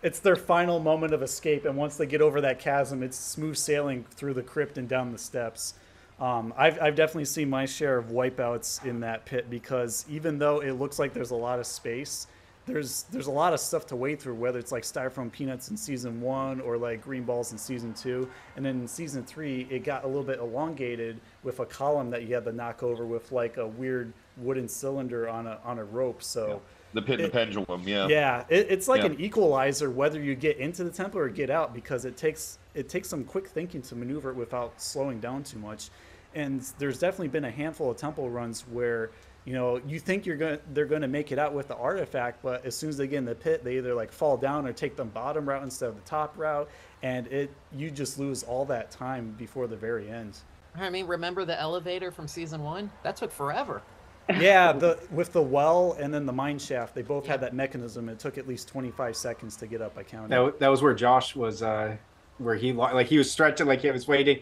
It's their final moment of escape, and once they get over that chasm, it's smooth sailing through the crypt and down the steps. Um, I've, I've definitely seen my share of wipeouts in that pit because even though it looks like there's a lot of space, there's there's a lot of stuff to wade through. Whether it's like styrofoam peanuts in season one or like green balls in season two, and then in season three it got a little bit elongated with a column that you had to knock over with like a weird wooden cylinder on a on a rope. So. The pit and the It- pendulum, yeah. Yeah, it, it's like Yeah. an equalizer whether you get into the temple or get out because it takes it takes some quick thinking to maneuver it without slowing down too much. And there's definitely been a handful of temple runs where you know you think you're going they're going to make it out with the artifact, but as soon as they get in the pit, they either like fall down or take the bottom route instead of the top route, and it you just lose all that time before the very end. I mean, remember the elevator from season one? That took forever. Yeah, [laughs] the with the well and then the mine shaft, they both had that mechanism. It took at least 25 seconds to get up. I counted. That, that was where Josh was, uh, where he like he was stretching, like he was waiting,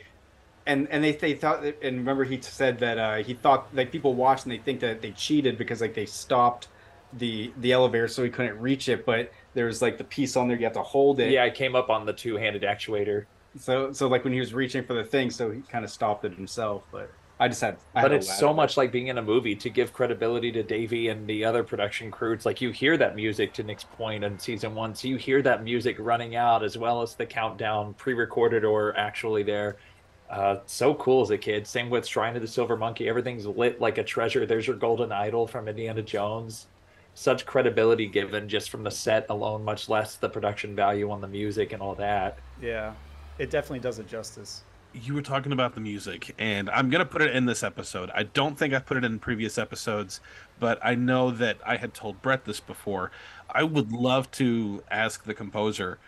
and and they they thought, and remember he said that uh, he thought like people watched and they think that they cheated because like they stopped the the elevator so he couldn't reach it, but there was like the piece on there you have to hold it. Yeah, I came up on the two-handed actuator. So so like when he was reaching for the thing, so he kind of stopped it himself. But I just had, I but had it's laugh. so much like being in a movie to give credibility to Davey and the other production crew. It's like you hear that music to Nick's point in season one, so you hear that music running out as well as the countdown, pre-recorded or actually there. Uh, so cool as a kid. Same with Shrine of the Silver Monkey. Everything's lit like a treasure. There's your golden idol from Indiana Jones. Such credibility given just from the set alone, much less the production value on the music and all that. Yeah, it definitely does it justice. You were talking about the music, and I'm gonna put it in this episode. I don't think I've put it in previous episodes, but I know that I had told Brett this before. I would love to ask the composer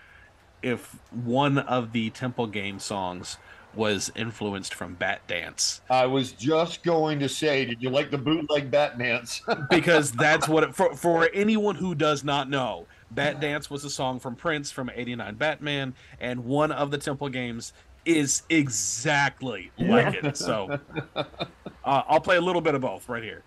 if one of the Temple Game songs was influenced from Bat Dance. I was just going to say, did you like the bootleg bat dance? [laughs] because that's what it, for for anyone who does not know bat dance was a song from prince from 89 batman and one of the temple games is exactly like it. So [laughs] uh, i'll play a little bit of both right here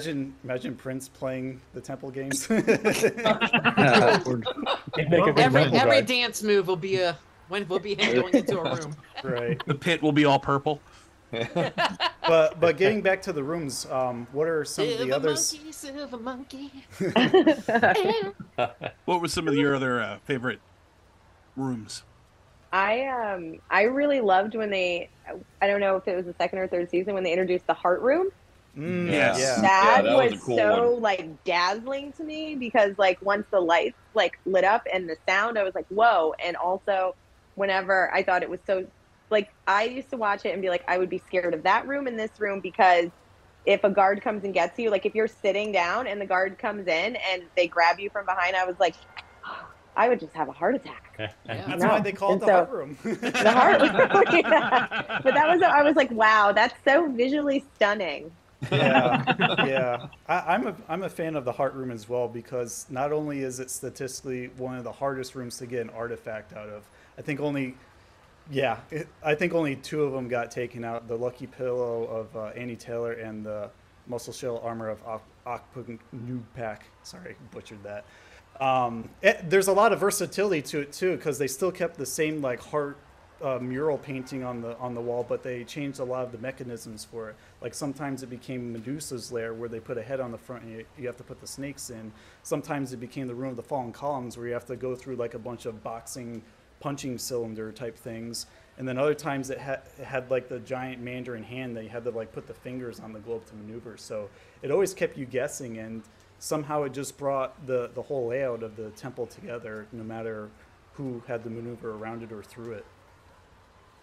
Imagine, imagine Prince playing the Temple games. [laughs] every every dance move will be a when will be him going into a room. right. the pit will be all purple [laughs] But but getting back to the rooms, um, what are some of the Silver others? monkey, silver monkey. [laughs] what were some of your other uh, favorite rooms I um I really loved when they I don't know if it was the second or third season when they introduced the heart room. Mm, Yes. Yeah. That, that was was, cool so one. like dazzling to me because like once the lights like lit up and the sound, I was like, whoa. And also whenever I thought it was so like I used to watch it and be like, I would be scared of that room and this room because if a guard comes and gets you, like if you're sitting down and the guard comes in and they grab you from behind, I was like, I would just have a heart attack. [laughs] That's No. why they call it And the so- heart room. [laughs] The heart room. [laughs] yeah. But that was I was like, wow, that's so visually stunning. Yeah, [laughs] yeah. I, I'm a I'm a fan of the heart room as well because not only is it statistically one of the hardest rooms to get an artifact out of, I think only, yeah, it, I think only two of them got taken out: the lucky pillow of uh, Annie Taylor and the muscle shell armor of Pack. Sorry, butchered that. Um, it, there's a lot of versatility to it too because they still kept the same like heart uh, mural painting on the on the wall, but they changed a lot of the mechanisms for it. Like sometimes it became Medusa's lair, where they put a head on the front, and you, you have to put the snakes in. Sometimes it became the room of the fallen columns, where you have to go through like a bunch of boxing, punching cylinder type things. And then other times it, ha- it had like the giant mandarin hand that you had to like put the fingers on the globe to maneuver. So it always kept you guessing, and somehow it just brought the the whole layout of the temple together, no matter who had the maneuver around it or through it.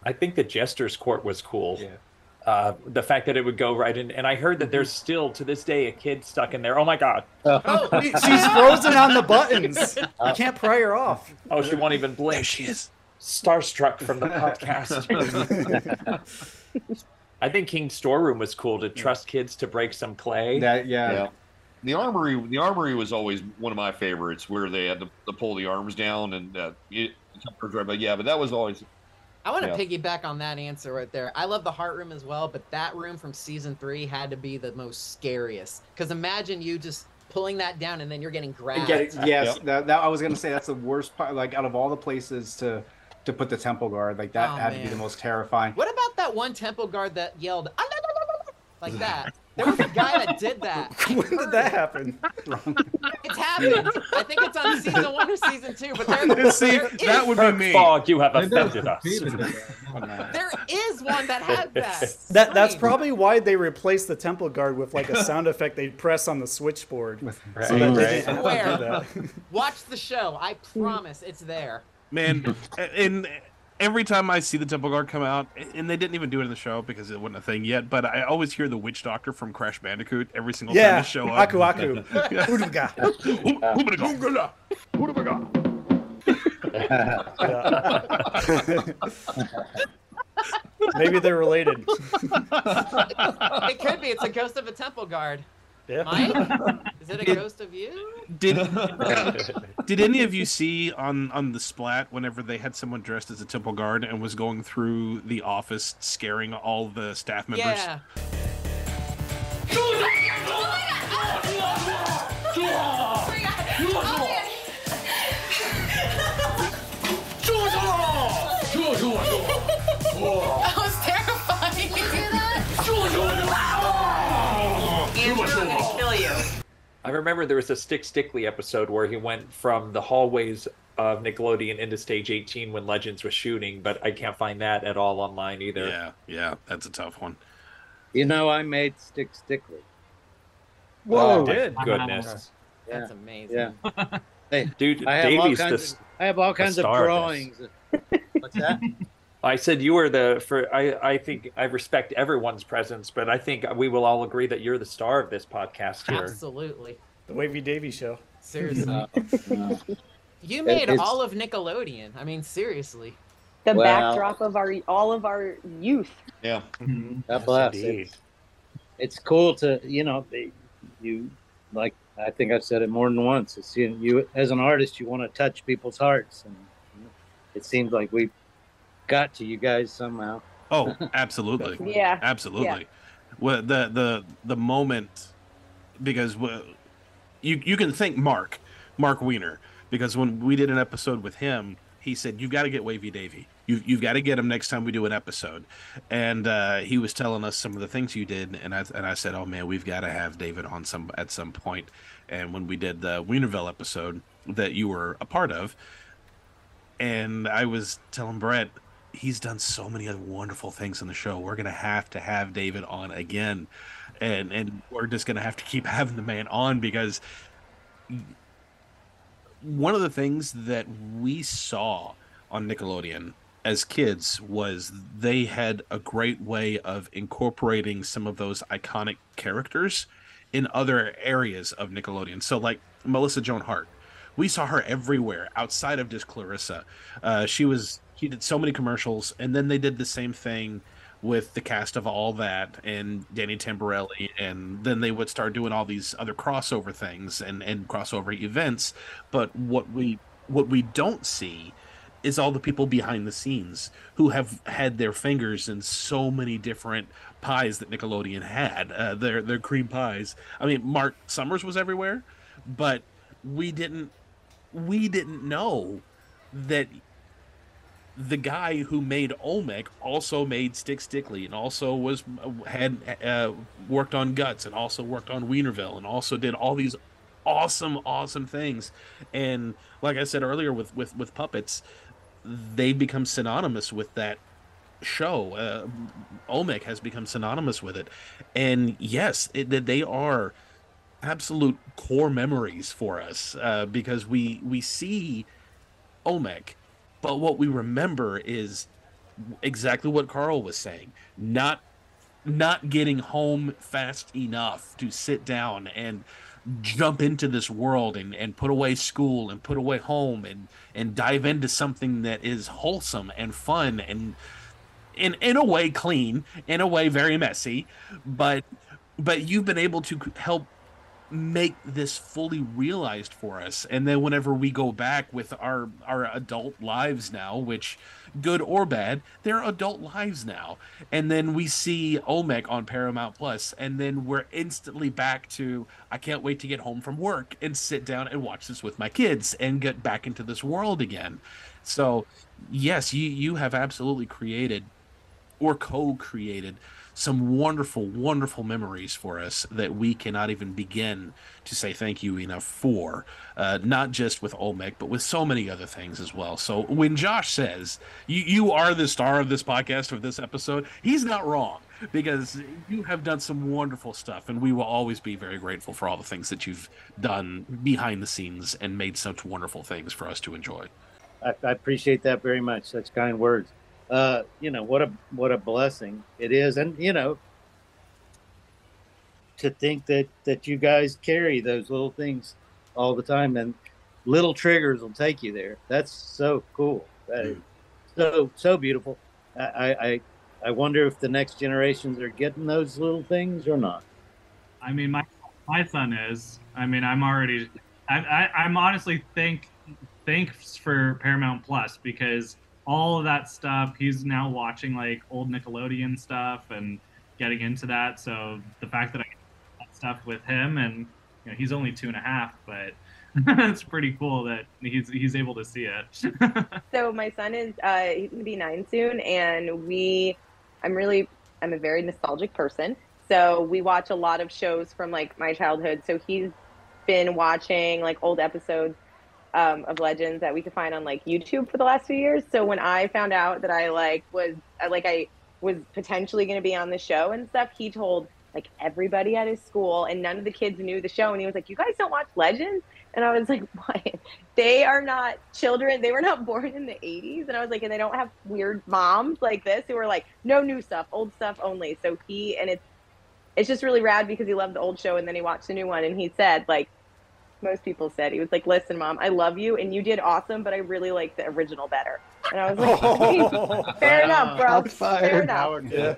I think the Jester's Court was cool. Yeah. Uh, the fact that it would go right in, and I heard that there's still to this day a kid stuck in there. Oh my god! Oh, [laughs] she's frozen on the buttons. You can't pry her off. Oh, she won't even blink. There she is. Starstruck from the podcast. [laughs] I think King's storeroom was cool to trust kids to break some clay. That yeah. Yeah. The armory, the armory was always one of my favorites, where they had to, to pull the arms down and uh, it, but yeah, but that was always I want to Yeah. piggyback on that answer right there. I love the heart room as well, but that room from season three had to be the most scariest. Because imagine you just pulling that down and then you're getting grabbed. Get it? Yes, that, that I was gonna say that's the worst part. Like out of all the places to to put the temple guard, like that Oh, had to be the most terrifying. What about that one temple guard that yelled "Ah, la, la, la, la," like [laughs] that? There was a guy that did that. [laughs] when did that happen? It's happened. I think it's on season one or season two, but there, See, there that is- would be me. Fogg, you have Maybe offended us. David did that. there is one that had that. [laughs] That that's probably why they replaced the temple guard with like a [laughs] sound effect they press on the switchboard. so Right. that they Right. didn't have to Swear. do that. Watch the show. I promise it's there. Man, and every time I see the Temple Guard come out, and they didn't even do it in the show because it wasn't a thing yet, but I always hear the Witch Doctor from Crash Bandicoot every single time Yeah, they show up. Aku Aku. Uduga. Maybe they're related. It could be. It's a ghost of a temple guard. Yeah. Mike, [laughs] is it a ghost of you? Did [laughs] did any of you see on on the splat whenever they had someone dressed as a temple guard and was going through the office scaring all the staff members? Yeah. That I remember there was a Stick Stickly episode where he went from the hallways of Nickelodeon into Stage 18 when Legends was shooting, but I can't find that at all online either. Yeah, yeah, that's a tough one. You know, I made Stick Stickly. Whoa, Oh, did. goodness. Yeah. That's amazing. Yeah. [laughs] Hey, Dude, I have all Davey's kinds. the, Of, s- I have all kinds of star of drawings. [laughs] What's that? I said you were the for I I think I respect everyone's presence, but I think we will all agree that you're the star of this podcast here. Absolutely. The Wavy Davy Show. Seriously. Uh, [laughs] uh, You made it's- all of Nickelodeon. I mean, seriously. The Well- backdrop of our all of our youth. Yeah. God bless. indeed. It's, it's cool to you know they, you like I think I've said it more than once. It's you, you as an artist you want to touch people's hearts, and it seems like we got to you guys somehow. Oh, [laughs] absolutely. Yeah. Absolutely. Well, the the the moment because well, you you can thank Marc, Marc Weiner, because when we did an episode with him, he said you've got to get Wavy Davy. You you've got to get him next time we do an episode, and uh, he was telling us some of the things you did, and I and I said, oh man, we've got to have David on some at some point. And when we did the Weinerville episode that you were a part of, and I was telling Brett, he's done so many other wonderful things in the show. We're gonna have to have David on again, and and we're just gonna have to keep [laughs] having the man on because one of the things that we saw on Nickelodeon as kids was they had a great way of incorporating some of those iconic characters in other areas of Nickelodeon. So like Melissa Joan Hart, we saw her everywhere outside of just Clarissa. Uh, she was she did so many commercials, and then they did the same thing with the cast of all that and Danny Tamborelli, and then they would start doing all these other crossover things and and crossover events. But what we what we don't see is all the people behind the scenes who have had their fingers in so many different pies that Nickelodeon had. Uh, their their cream pies. I mean, Mark Summers was everywhere, but we didn't we didn't know that the guy who made Olmec also made Stick Stickly and also was had uh, worked on Guts and also worked on Weinerville and also did all these awesome awesome things. And like I said earlier with with with puppets they become synonymous with that show. Uh, Olmec has become synonymous with it. And yes it, they are absolute core memories for us uh, because we we see Olmec but what we remember is exactly what Carl was saying. Not not getting home fast enough to sit down and jump into this world and, and put away school and put away home and and dive into something that is wholesome and fun and in in a way clean, in a way very messy, but but you've been able to help make this fully realized for us. And then whenever we go back with our our adult lives now which good or bad they're adult lives now. And then we see olmec on paramount plus and then we're instantly back to i can't wait to get home from work and sit down and watch this with my kids and get back into this world again. So yes you you have absolutely created or co-created some wonderful, wonderful memories for us that we cannot even begin to say thank you enough for. Uh, not just with Olmec, but with so many other things as well. So when Josh says you, are the star of this podcast of this episode, he's not wrong because you have done some wonderful stuff, and we will always be very grateful for all the things that you've done behind the scenes and made such wonderful things for us to enjoy. I, I appreciate that very much. Such kind words uh, you know what a what a blessing it is, and you know to think that that you guys carry those little things all the time, and little triggers will take you there. That's so cool. That is so so beautiful. I, I I wonder if the next generations are getting those little things or not. I mean, my my son is. I mean, I'm already. I, I I'm honestly thank thanks for Paramount Plus because all of that stuff. He's now watching like old Nickelodeon stuff and getting into that. So the fact that I that stuff with him and you know, he's only two and a half, but [laughs] it's pretty cool that he's he's able to see it. [laughs] so my son is uh, he's gonna be nine soon, and we I'm really I'm a very nostalgic person. So we watch a lot of shows from like my childhood. So he's been watching like old episodes um, of legends that we could find on like YouTube for the last few years. So when I found out that I like was like I was potentially going to be on the show and stuff, he told like everybody at his school, and none of the kids knew the show. And he was like, "You guys don't watch Legends?" And I was like, [laughs] "What? They are not children. They were not born in the '80s." And I was like, "And they don't have weird moms like this who are like, no new stuff, old stuff only." So he and it's it's just really rad because he loved the old show and then he watched the new one and he said like most people said. He was like, "Listen, mom, I love you, and you did awesome, but I really like the original better." And I was like, [laughs] oh, [laughs] "Fair enough, bro. Fair enough. Yeah.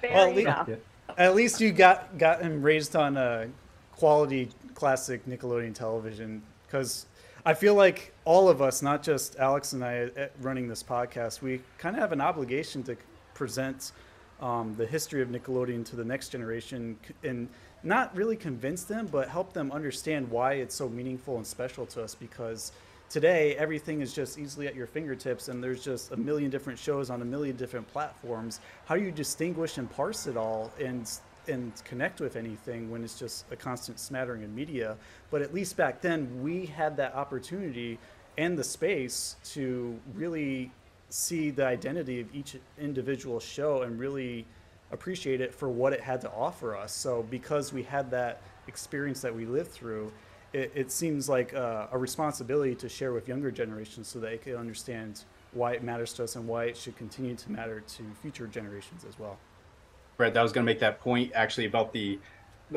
Fair well, at, enough." least, at least you got got him raised on a quality classic Nickelodeon television because I feel like all of us, not just Alex and I, uh, running this podcast, we kind of have an obligation to present um, the history of Nickelodeon to the next generation and not really convince them, but help them understand why it's so meaningful and special to us because today everything is just easily at your fingertips and there's just a million different shows on a million different platforms. How do you distinguish and parse it all and and connect with anything when it's just a constant smattering of media? But at least back then we had that opportunity and the space to really see the identity of each individual show and really appreciate it for what it had to offer us. So because we had that experience that we lived through, it, it seems like a, a responsibility to share with younger generations so they can understand why it matters to us and why it should continue to matter to future generations as well. Brett, that was going to make that point actually about the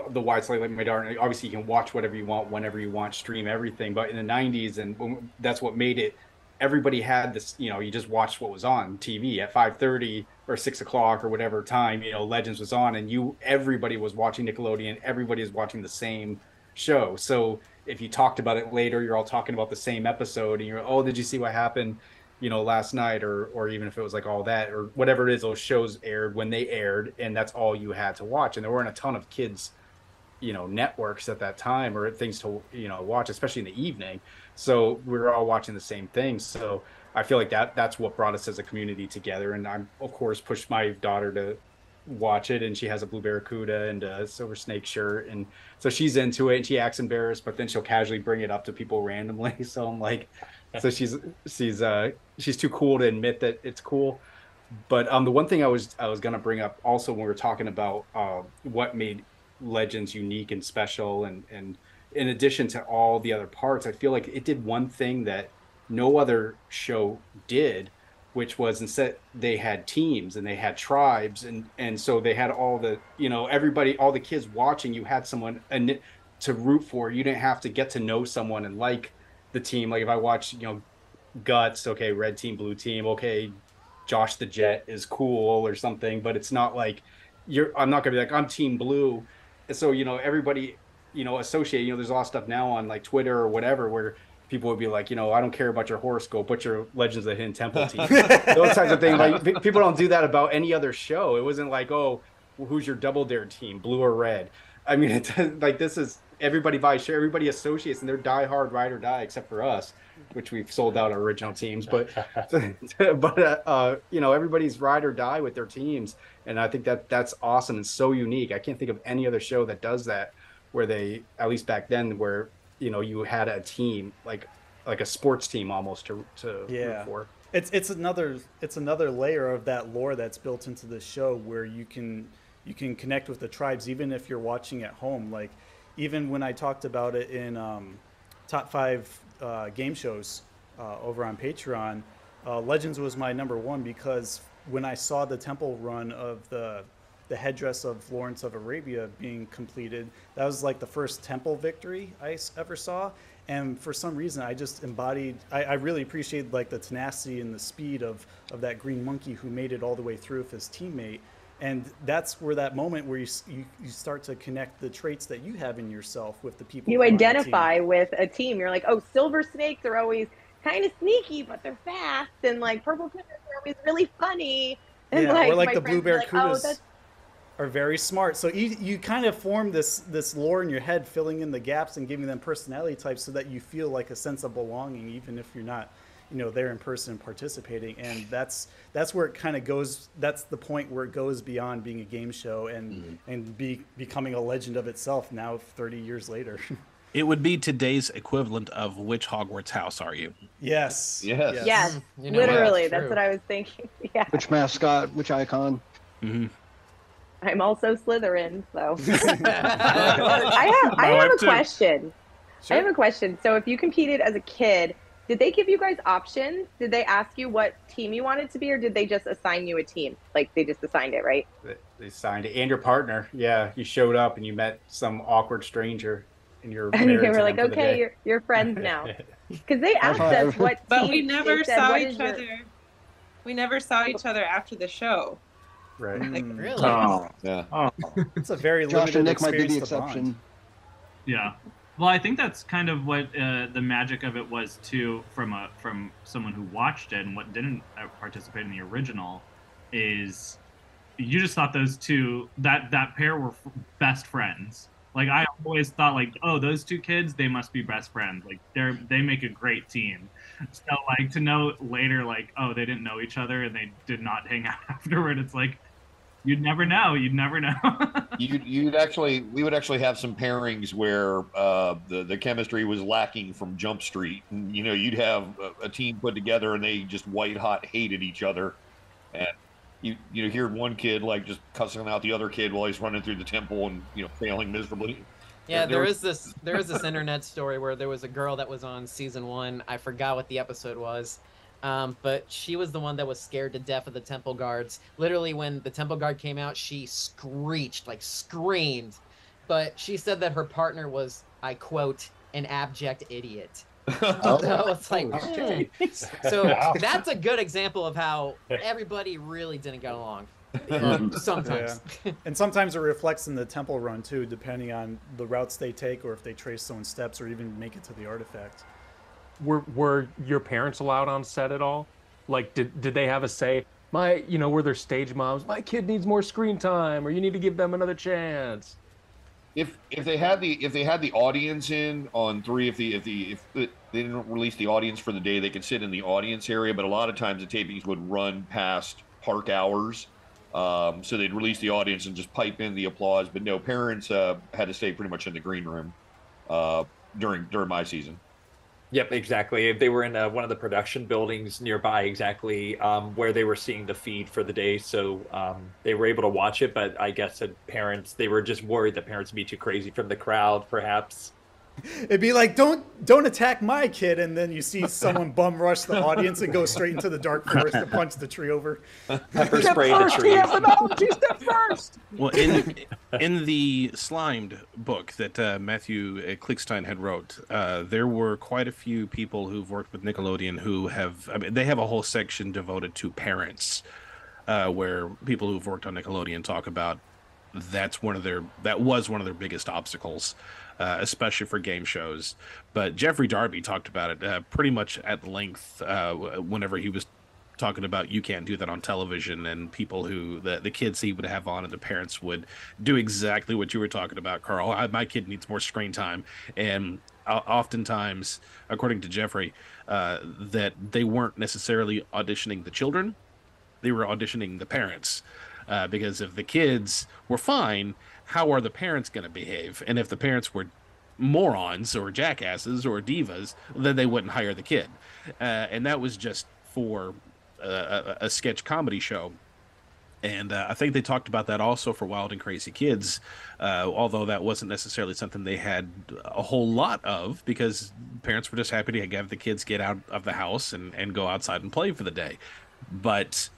the wide slate like my daughter. Obviously, you can watch whatever you want, whenever you want, stream everything. But in the '90s, and that's what made it everybody had this. You know, you just watched what was on TV at five thirty or six o'clock or whatever time. You know, Legends was on, and you everybody was watching Nickelodeon. Everybody is watching the same show. So if you talked about it later, you're all talking about the same episode, and you're oh, did you see what happened? You know, last night, or or even if it was like all that, or whatever it is, those shows aired when they aired, and that's all you had to watch. And there weren't a ton of kids you know networks at that time or things to you know watch especially in the evening so we were all watching the same thing. so i feel like that that's what brought us as a community together. And i'm of course pushed my daughter to watch it and she has a blue barracuda and a silver snake shirt. And so she's into it and she acts embarrassed but then she'll casually bring it up to people randomly. [laughs] So i'm like so she's she's uh she's too cool to admit that it's cool. But um the one thing i was i was gonna bring up also when we were talking about uh what made legends unique and special and and in addition to all the other parts i feel like it did one thing that no other show did which was instead they had teams and they had tribes and and so they had all the you know everybody all the kids watching you had someone to root for you didn't have to get to know someone and like the team. Like if i watch you know guts okay red team blue team okay josh the jet is cool or something but it's not like you're i'm not gonna be like i'm team blue. So you know everybody you know associate you know there's a lot of stuff now on like twitter or whatever where people would be like you know i don't care about your horoscope. But your legends of the hidden temple team. [laughs] Those types of things like people don't do that about any other show. It wasn't like oh who's your double dare team blue or red? I mean it's like this is everybody buys share everybody associates and they're die hard ride or die except for us which we've sold out our original teams but [laughs] but uh, uh, you know everybody's ride or die with their teams and i think that that's awesome and so unique. I can't think of any other show that does that where they at least back then where you know you had a team like like a sports team almost to to root yeah. for. It's it's another it's another layer of that lore that's built into the show where you can you can connect with the tribes even if you're watching at home. Like even when i talked about it in um, top five uh, game shows uh, over on patreon uh, legends was my number one because when i saw the temple run of the the headdress of lawrence of arabia being completed that was like the first temple victory I ever saw and for some reason i just embodied I, I really appreciated like the tenacity and the speed of of that green monkey who made it all the way through with his teammate and that's where that moment where you, you you start to connect the traits that you have in yourself with the people You who on team. identify with a team. You're like, oh, silver snakes are always kind of sneaky, but they're fast, and like purple pandas are always really funny. And yeah, like, or like the blue are like, oh, that's are very smart. So you you kind of form this this lore in your head, filling in the gaps and giving them personality types, so that you feel like a sense of belonging, even if you're not, you know, there in person participating. And that's that's where it kind of goes. That's the point where it goes beyond being a game show and and be becoming a legend of itself. Now, 30 years later. [laughs] It would be today's equivalent of which Hogwarts house are you? yes. Yes. yes, You know, literally. that's That's what I was thinking. [laughs] Yeah, Which mascot? Which icon? Mm-hmm. I'm also Slytherin, so. [laughs] [laughs] I have I have a too. question. I have a question. So, if you competed as a kid, did they give you guys options? Did they ask you what team you wanted to be, or did they just assign you a team? Like they just assigned it, right? They- they signed it and your partner yeah you showed up and you met some awkward stranger and you're [laughs] And they were like, okay, you're, you're friends now. Because they asked us what But we never saw "What each is your-" other. We never saw each other after the show. Right Mm, Really? Oh, Yeah. oh. It's a very Josh limited and Nick might be the experience bond. exception. Yeah. Well, I think that's kind of what uh, the magic of it was too, from a from someone who watched it and what didn't uh, participate in the original, is you just thought those two that that pair were f- best friends. Like I always thought, like, oh, those two kids, they must be best friends. Like they're they make a great team. So like to know later, like, oh, they didn't know each other and they did not hang [laughs] out afterward. It's like you'd never know. You'd never know. [laughs] You, you'd actually, we would actually have some pairings where uh, the the chemistry was lacking from Jump Street. And, you know, you'd have a, a team put together and they just white hot hated each other, and you you know hear one kid like just cussing out the other kid while he's running through the temple and you know failing miserably. Yeah, There- there there is this there is this internet story where there was a girl that was on season one. I forgot what the episode was, um, but she was the one that was scared to death of the temple guards. Literally, when the temple guard came out, she screeched like screamed. But she said that her partner was, I quote, an abject idiot. [laughs] So it's like, Okay. hmm. so [laughs] Wow. that's a good example of how everybody really didn't get along. Uh, [laughs] sometimes. Yeah. and sometimes it reflects in the temple run too, depending on the routes they take or if they trace someone's steps or even make it to the artifact. Were were your parents allowed on set at all? Like, did did they have a say? My, you know, were there stage moms? My kid needs more screen time, or you need to give them another chance. if if they had the if they had the audience in on three, if the if the if the, they didn't release the audience for the day, they could sit in the audience area. But a lot of times the tapings would run past park hours, um, so they'd release the audience and just pipe in the applause. But no, parents uh, had to stay pretty much in the green room uh, during during my season. Yep, exactly. They were in uh, one of the production buildings nearby, exactly um, where they were seeing the feed for the day. So um, they were able to watch it, but I guess that parents, they were just worried that parents would be too crazy from the crowd, perhaps. It'd be like, don't don't attack my kid, and then you see someone bum rush the audience and go straight into the dark forest to punch the tree over. Pepper spray the trees. first. Well, in in the Slimed book that uh, Mathew uh, Klickstein had wrote, uh, there were quite a few people who've worked with Nickelodeon who have. I mean, they have a whole section devoted to parents, uh, where people who've worked on Nickelodeon talk about that's one of their that was one of their biggest obstacles, uh, especially for game shows. But Geoffrey Darby talked about it uh, pretty much at length uh, whenever he was talking about you can't do that on television and people who the, the kids he would have on and the parents would do exactly what you were talking about carl I, my kid needs more screen time and oftentimes according to geoffrey uh, that they weren't necessarily auditioning the children they were auditioning the parents uh, because if the kids were fine how are the parents going to behave? And if the parents were morons or jackasses or divas then they wouldn't hire the kid. Uh, and that was just for a, a, sketch comedy show. And uh, I think they talked about that also for Wild and Crazy Kids, uh, although that wasn't necessarily something they had a whole lot of because parents were just happy to have the kids get out of the house and, and go outside and play for the day. But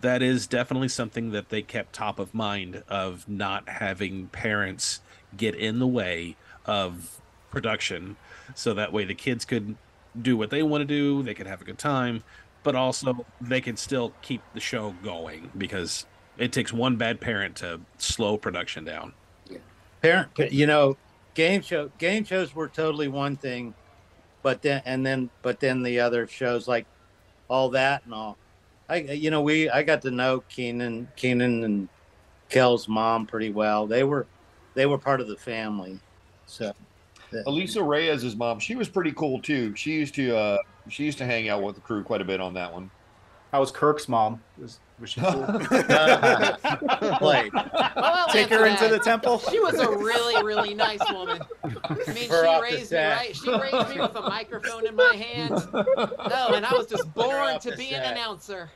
that is definitely something that they kept top of mind of not having parents get in the way of production so that way the kids could do what they want to do, they could have a good time, but also they could still keep the show going because it takes one bad parent to slow production down. yeah. Parent, you know, game show game shows were totally one thing, but then and then but then the other shows like all that and all. I you know we I got to know Keenan Keenan and Kel's mom pretty well. They were they were part of the family. So Alisa Reyes' mom, she was pretty cool too. She used to uh, she used to hang out with the crew quite a bit on that one. How was Kirk's mom? Was was she cool? [laughs] Played. Well, Take her into the temple. She was a really, really nice woman. I mean, [laughs] Her she raised me set. right. She raised me with a microphone in my hand. Oh, and I was just born to the be an announcer.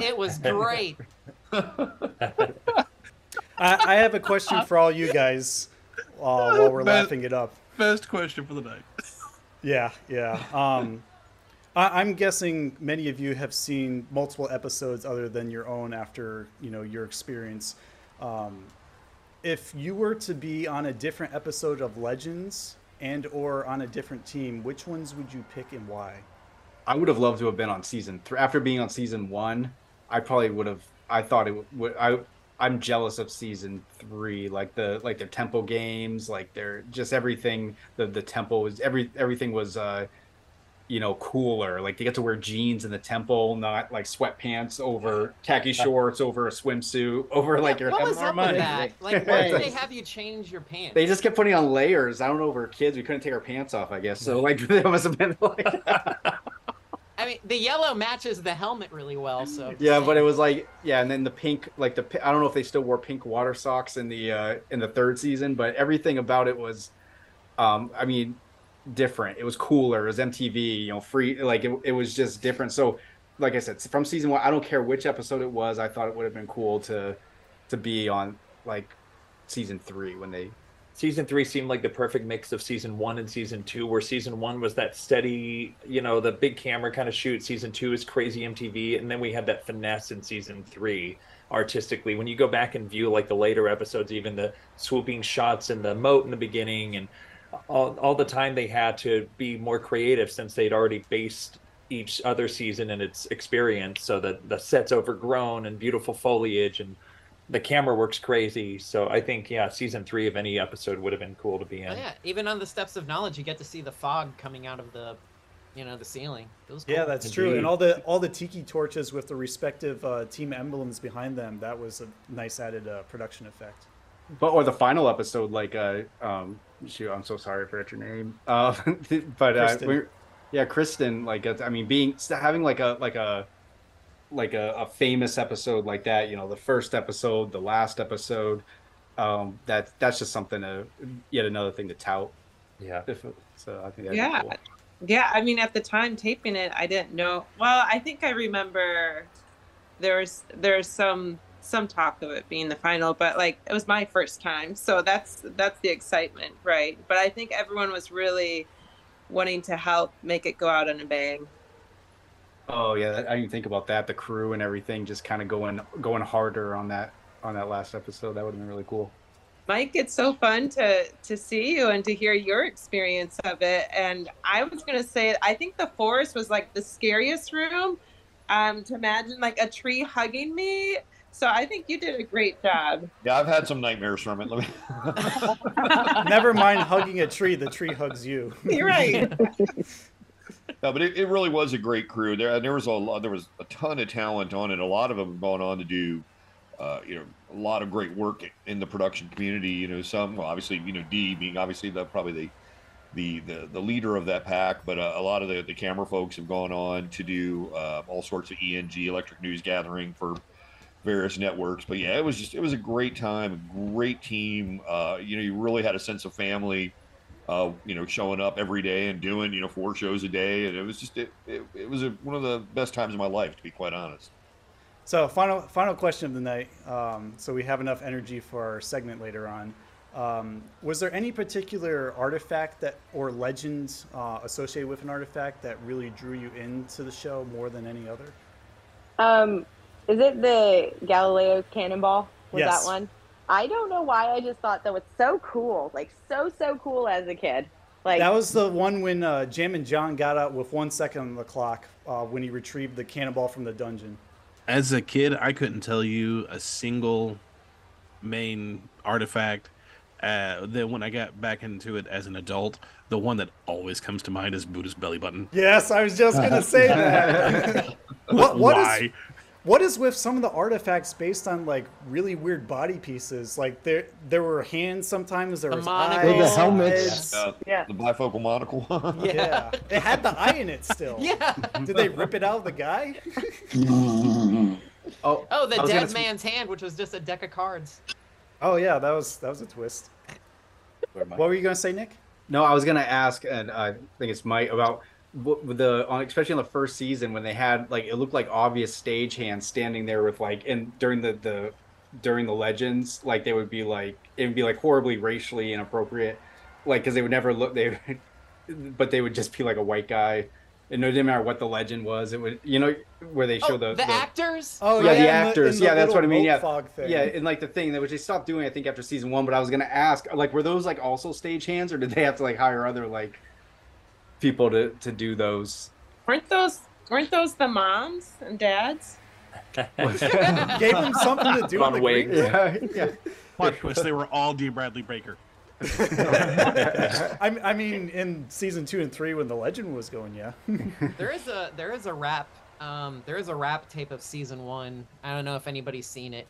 It was great. I, I have a question for all you guys uh, while we're Best- laughing it up. Best question for the night. Yeah, yeah. Um, I, I'm guessing many of you have seen multiple episodes other than your own after you know your experience. Um, if you were to be on a different episode of Legends and or on a different team, which ones would you pick and why? I would have loved to have been on season three. After being on season one, I probably would have. I thought it would. I I'm jealous of season three, like the like their temple games, like their just everything. The the tempo was every everything was uh, you know, cooler. Like they get to wear jeans in the temple, not like sweatpants over khaki shorts over a swimsuit [laughs] over like your what was having up our with money. that? [laughs] Like, why did they have you change your pants? They just kept putting on layers. I don't know. We're kids. We couldn't take our pants off. I guess so. Like [laughs] they must have been like. I mean, the yellow matches the helmet really well. So Yeah, but it was like yeah, and then the pink, like the I don't know if they still wore pink water socks in the uh in the third season, but everything about it was, um, I mean, different. It was cooler. It was MTV, you know, free. Like it, it was just different. So, like I said, from season one, I don't care which episode it was. I thought it would have been cool to to be on like season three when they season three seemed like the perfect mix of season one and season two where season one was that steady you know the big camera kind of shoot season two is crazy mtv and then we had that finesse in season three artistically when you go back and view like the later episodes even the swooping shots in the moat in the beginning and all, all the time they had to be more creative since they'd already based each other season in its experience so that the set's overgrown and beautiful foliage and the camera works crazy so i think yeah season three of any episode would have been cool to be in Oh, yeah, even on the steps of knowledge, you get to see the fog coming out of the, you know, the ceiling. It was cool. Yeah, that's true. And all the all the tiki torches with the respective uh, team emblems behind them. That was a nice added uh, production effect. But or the final episode, like uh, um, shoot, I'm so sorry for your name. Uh, [laughs] but uh, Kristen. we're, yeah, Kristen. Like, I mean, being having like a like a like a, a famous episode like that. You know, the first episode, the last episode. Um, that that's just something to yet another thing to tout. Yeah. If, so I think that'd be Yeah. cool. Yeah, I mean, at the time taping it, I didn't know. Well, I think I remember there was there's some some talk of it being the final, but like it was my first time, so that's that's the excitement, right? But I think everyone was really wanting to help make it go out on a bang. Oh yeah, I didn't think about that. The crew and everything just kind of going going harder on that on that last episode. That would have been really cool. Mike, it's so fun to to see you and to hear your experience of it. And I was gonna say, I think the forest was like the scariest room. Um, to imagine like a tree hugging me. So I think you did a great job. Yeah, I've had some nightmares from it. Let me... [laughs] Never mind hugging a tree; the tree hugs you. You're right. [laughs] No, but it, it really was a great crew. There, there was a lot, there was a ton of talent on it. A lot of them have gone on to do, uh, you know, a lot of great work in the production community. You know, some well, obviously, you know, Dee being obviously the probably the the the, the leader of that pack, but uh, a lot of the, the camera folks have gone on to do uh, all sorts of ENG electric news gathering for various networks. But yeah, it was just it was a great time, a great team. Uh, you know, you really had a sense of family uh, you know, showing up every day and doing, you know, four shows a day. And it was just, it, it, it was a, one of the best times of my life, to be quite honest. So final final question of the night. Um, so we have enough energy for our segment later on. Um, was there any particular artifact that or legend uh, associated with an artifact that really drew you into the show more than any other? Um, is it the Galileo's cannonball? Was Yes. that one? I don't know why. I just thought that was so cool, like so so cool as a kid. Like that was the one when uh, Jam and John got out with one second on the clock uh, when he retrieved the cannonball from the dungeon. As a kid, I couldn't tell you a single main artifact. Uh, then when I got back into it as an adult, the one that always comes to mind is Buddha's belly button. Yes, I was just gonna say that. [laughs] what what is Why? What is with some of the artifacts based on like really weird body pieces? Like there there were hands sometimes. There The was monocle. eyes, The helmets. heads. Uh, Yeah. The bifocal monocle. [laughs] Yeah. it had the eye in it still. [laughs] Yeah. Did they rip it out of the guy? [laughs] Oh, Oh, the dead gonna- man's hand, which was just a deck of cards. Oh yeah, that was that was a twist. What were you gonna say, Nick? No, I was gonna ask, and I think it's Mike about what, with the on especially on the first season when they had like it looked like obvious stage hands standing there with like and during the the during the legends like they would be like it would be like horribly racially inappropriate like because they would never look they [laughs] but they would just be like a white guy and it didn't matter what the legend was it would you know where they oh, show Oh, the, the, actors? Oh yeah, yeah, the actors. the yeah, that's what I mean. Yeah, fog thing. yeah, and like the thing that which they stopped doing, I think, after season one. But I was gonna ask, like, were those like also stage hands, or did they have to like hire other like people to to do those? weren't those weren't those the moms and dads? [laughs] Gave them something to do On with the wigs. Yeah, yeah. Plot twist, they were all Dee Bradley Baker. [laughs] I, I mean, in season two and three, when the legend was going, yeah. [laughs] There is a there is a wrap um there is a wrap tape of season one. I don't know if anybody's seen it.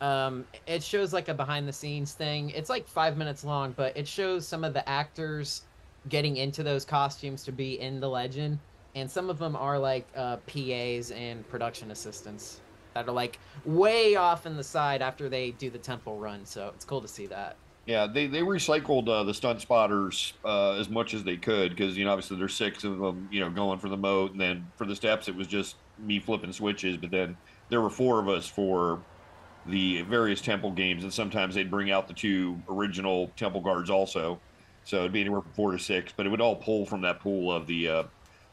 Um, it shows like a behind the scenes thing. It's like five minutes long, but it shows some of the actors getting into those costumes to be in the legend, and some of them are like uh, PAs and production assistants that are like way off in the side after they do the temple run. So it's cool to see that. Yeah, they, they recycled uh, the stunt spotters uh, as much as they could because you know obviously there's six of them you know going for the moat and then for the steps it was just me flipping switches but then there were four of us for the various temple games and sometimes they'd bring out the two original temple guards also so it'd be anywhere from four to six but it would all pull from that pool of the uh,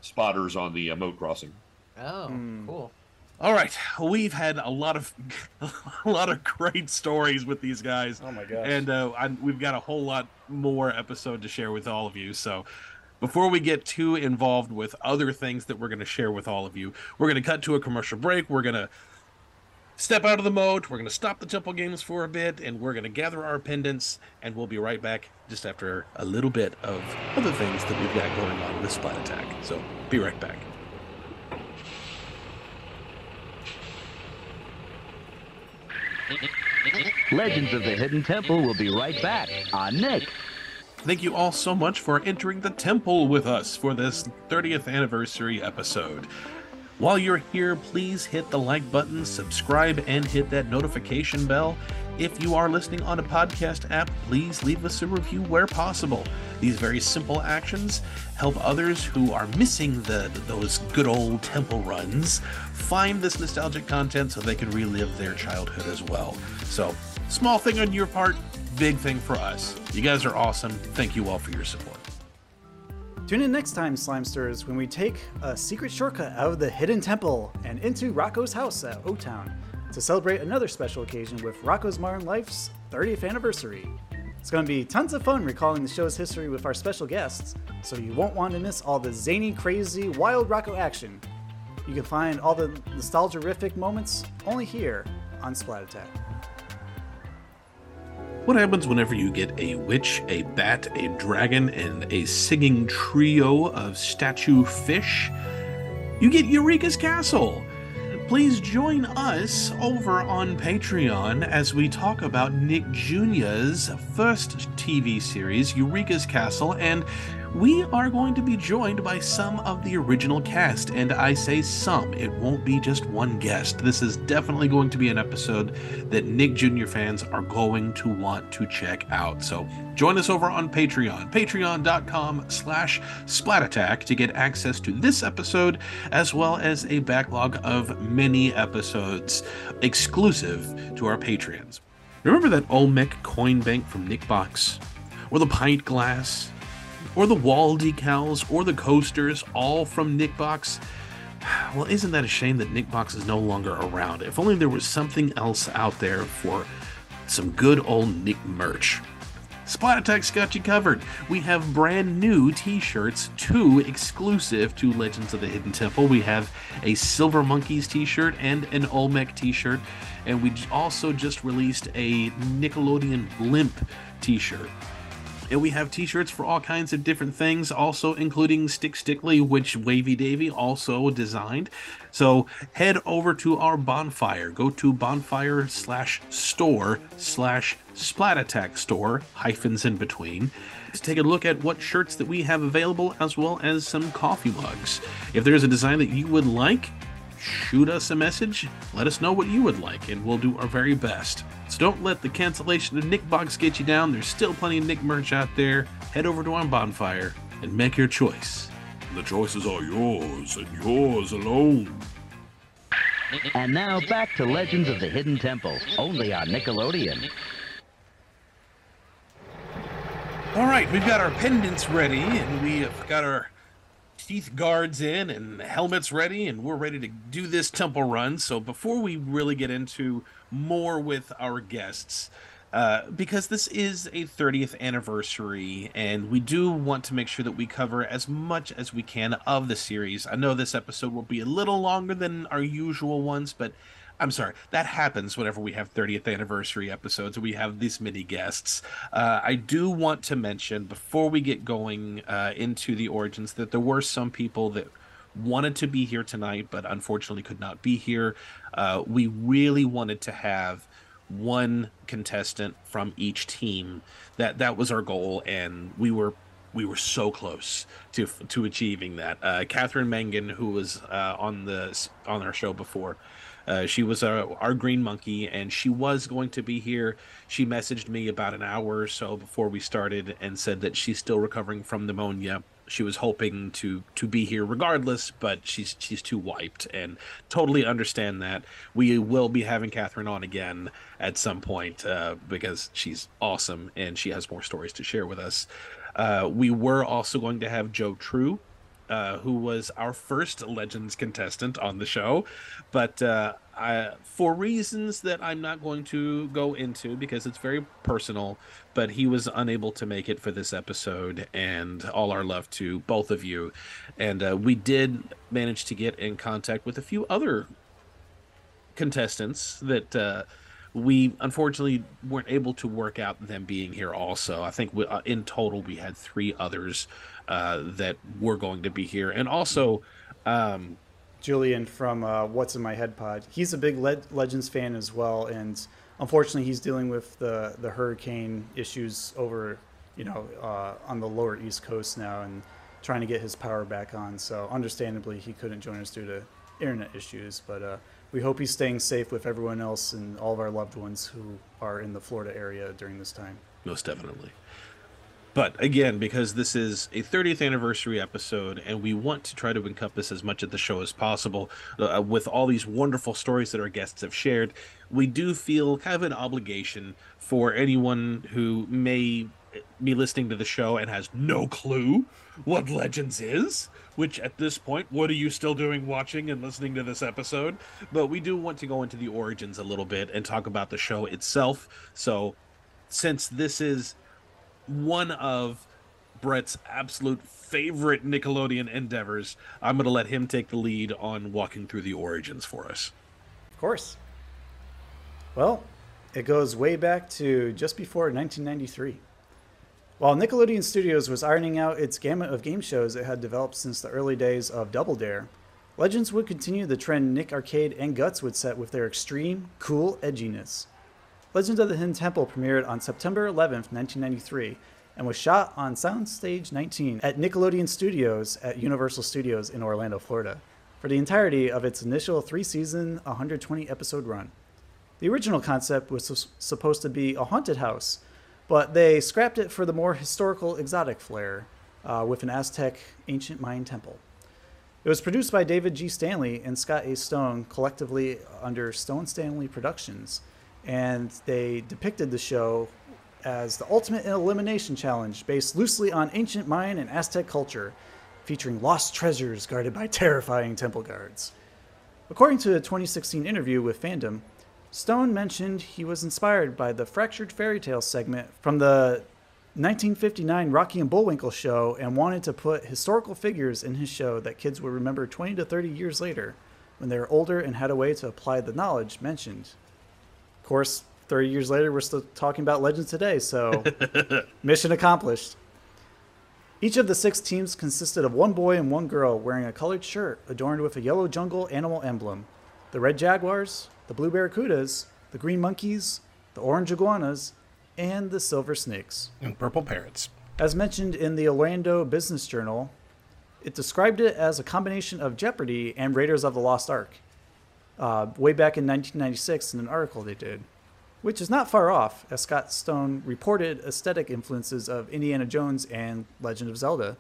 spotters on the uh, moat crossing. Oh, Hmm. cool. All right, we've had a lot of [laughs] a lot of great stories with these guys. Oh my gosh! And uh, I, we've got a whole lot more episode to share with all of you. So, before we get too involved with other things that we're going to share with all of you, we're going to cut to a commercial break. We're going to step out of the moat. We're going to stop the temple games for a bit, and we're going to gather our pendants, and we'll be right back just after a little bit of other things that we've got going on with Splat Attack. So, be right back. Legends of the Hidden Temple will be right back on Nick. Thank you all so much for entering the temple with us for this 30th anniversary episode. While you're here, please hit the like button, subscribe, and hit that notification bell. If you are listening on a podcast app, please leave us a review where possible. These very simple actions help others who are missing the those good old temple runs find this nostalgic content so they can relive their childhood as well. So, small thing on your part, big thing for us. You guys are awesome. Thank you all for your support. Tune in next time, Slimesters, when we take a secret shortcut out of the hidden temple and into Rocko's house at O Town to celebrate another special occasion with Rocko's Modern Life's 30th anniversary. It's going to be tons of fun recalling the show's history with our special guests, so you won't want to miss all the zany, crazy, wild Rocco action. You can find all the nostalgia-rific moments only here on Splat Attack. What happens whenever you get a witch, a bat, a dragon, and a singing trio of statue fish? You get Eureeka's Castle! Please join us over on Patreon as we talk about Nick Jr.'s first TV series, Eureeka's Castle, and we are going to be joined by some of the original cast. And I say some, it won't be just one guest. This is definitely going to be an episode that Nick Jr. fans are going to want to check out. So join us over on Patreon, patreon.com slash splatattack to get access to this episode, as well as a backlog of many episodes exclusive to our Patreons. Remember that Olmec coin bank from Nickbox? Or the pint glass? Or the wall decals, or the coasters, all from Nickbox. [sighs] Well, isn't that a shame that Nickbox is no longer around? If only there was something else out there for some good old Nick merch. Splat Attack's got you covered. We have brand new t shirts, two exclusive to Legends of the Hidden Temple. We have a Silver Monkeys t shirt and an Olmec t shirt. And we also just released a Nickelodeon Blimp t shirt. And we have t-shirts for all kinds of different things, also including Stick Stickly, which Wavy Davy also designed. So head over to our bonfire. Go to bonfire slash store slash splat attack store, hyphens in between. To take a look at what shirts that we have available, as well as some coffee mugs. If there's a design that you would like, shoot us a message. Let us know what you would like, and we'll do our very best. So don't let the cancellation of Nick Box get you down. There's still plenty of Nick merch out there. Head over to our bonfire and make your choice. The choices are yours and yours alone. And now back to Legends of the Hidden Temple, only on Nickelodeon. All right, we've got our pendants ready, and we've got our teeth guards in and helmets ready, and we're ready to do this temple run. So before we really get into more with our guests, uh, because this is a 30th anniversary, and we do want to make sure that we cover as much as we can of the series. I know this episode will be a little longer than our usual ones, but I'm sorry, that happens whenever we have 30th anniversary episodes. We have these many guests. Uh, I do want to mention before we get going uh, into the origins that there were some people that wanted to be here tonight, but unfortunately could not be here. Uh, we really wanted to have one contestant from each team. That that was our goal, and we were we were so close to to achieving that. Uh, Catherine Mangan, who was uh, on the on our show before, uh, she was our, our green monkey, and she was going to be here. She messaged me about an hour or so before we started and said that she's still recovering from pneumonia. She was hoping to to be here regardless, but she's she's too wiped, and totally understand that. We will be having Catherine on again at some point uh, because she's awesome and she has more stories to share with us. Uh, we were also going to have Joe True uh, who was our first Legends contestant on the show, but uh, I, for reasons that I'm not going to go into because it's very personal, but he was unable to make it for this episode, and all our love to both of you. And uh, we did manage to get in contact with a few other contestants that uh, we unfortunately weren't able to work out them being here also i think we, uh, in total we had three others uh, that were going to be here and also um, Julian from uh, What's in My Head Pod. He's a big Le- Legends fan as well, and unfortunately, he's dealing with the the hurricane issues over, you know, uh, on the lower East Coast now, and trying to get his power back on. So, understandably, he couldn't join us due to internet issues. But uh, we hope he's staying safe with everyone else and all of our loved ones who are in the Florida area during this time. most definitely but again because this is a 30th anniversary episode and we want to try to encompass as much of the show as possible uh, with all these wonderful stories that our guests have shared we do feel kind of an obligation for anyone who may be listening to the show and has no clue what legends is which at this point what are you still doing watching and listening to this episode but we do want to go into the origins a little bit and talk about the show itself so since this is one of Brett's absolute favorite Nickelodeon endeavors, I'm going to let him take the lead on walking through the origins for us. Of course. Well, it goes way back to just before 1993. While Nickelodeon Studios was ironing out its gamut of game shows it had developed since the early days of Double Dare, Legends would continue the trend Nick Arcade and Guts would set with their extreme, cool edginess. Legends of the Hidden Temple premiered on September 11th, 1993, and was shot on Soundstage 19 at Nickelodeon Studios at Universal Studios in Orlando, Florida, for the entirety of its initial three season, 120 episode run. The original concept was supposed to be a haunted house, but they scrapped it for the more historical, exotic flair uh, with an Aztec ancient Mayan temple. It was produced by David G. Stanley and Scott A. Stone, collectively under Stone Stanley Productions, and they depicted the show as the ultimate elimination challenge based loosely on ancient Mayan and Aztec culture, featuring lost treasures guarded by [laughs] terrifying temple guards. According to a 2016 interview with Fandom, Stone mentioned he was inspired by the Fractured Fairy Tale segment from the 1959 Rocky and Bullwinkle show and wanted to put historical figures in his show that kids would remember 20 to 30 years later when they were older and had a way to apply the knowledge mentioned. Of course, 30 years later, we're still talking about Legends today, so [laughs] mission accomplished. Each of the six teams consisted of one boy and one girl wearing a colored shirt adorned with a yellow jungle animal emblem. The red jaguars, the blue barracudas, the green monkeys, the orange iguanas, and the silver snakes. And purple parrots. As mentioned in the Orlando Business Journal, it described it as a combination of Jeopardy and Raiders of the Lost Ark. Uh, way back in 1996, in an article they did, which is not far off, as Scott Stone reported aesthetic influences of Indiana Jones and Legend of Zelda,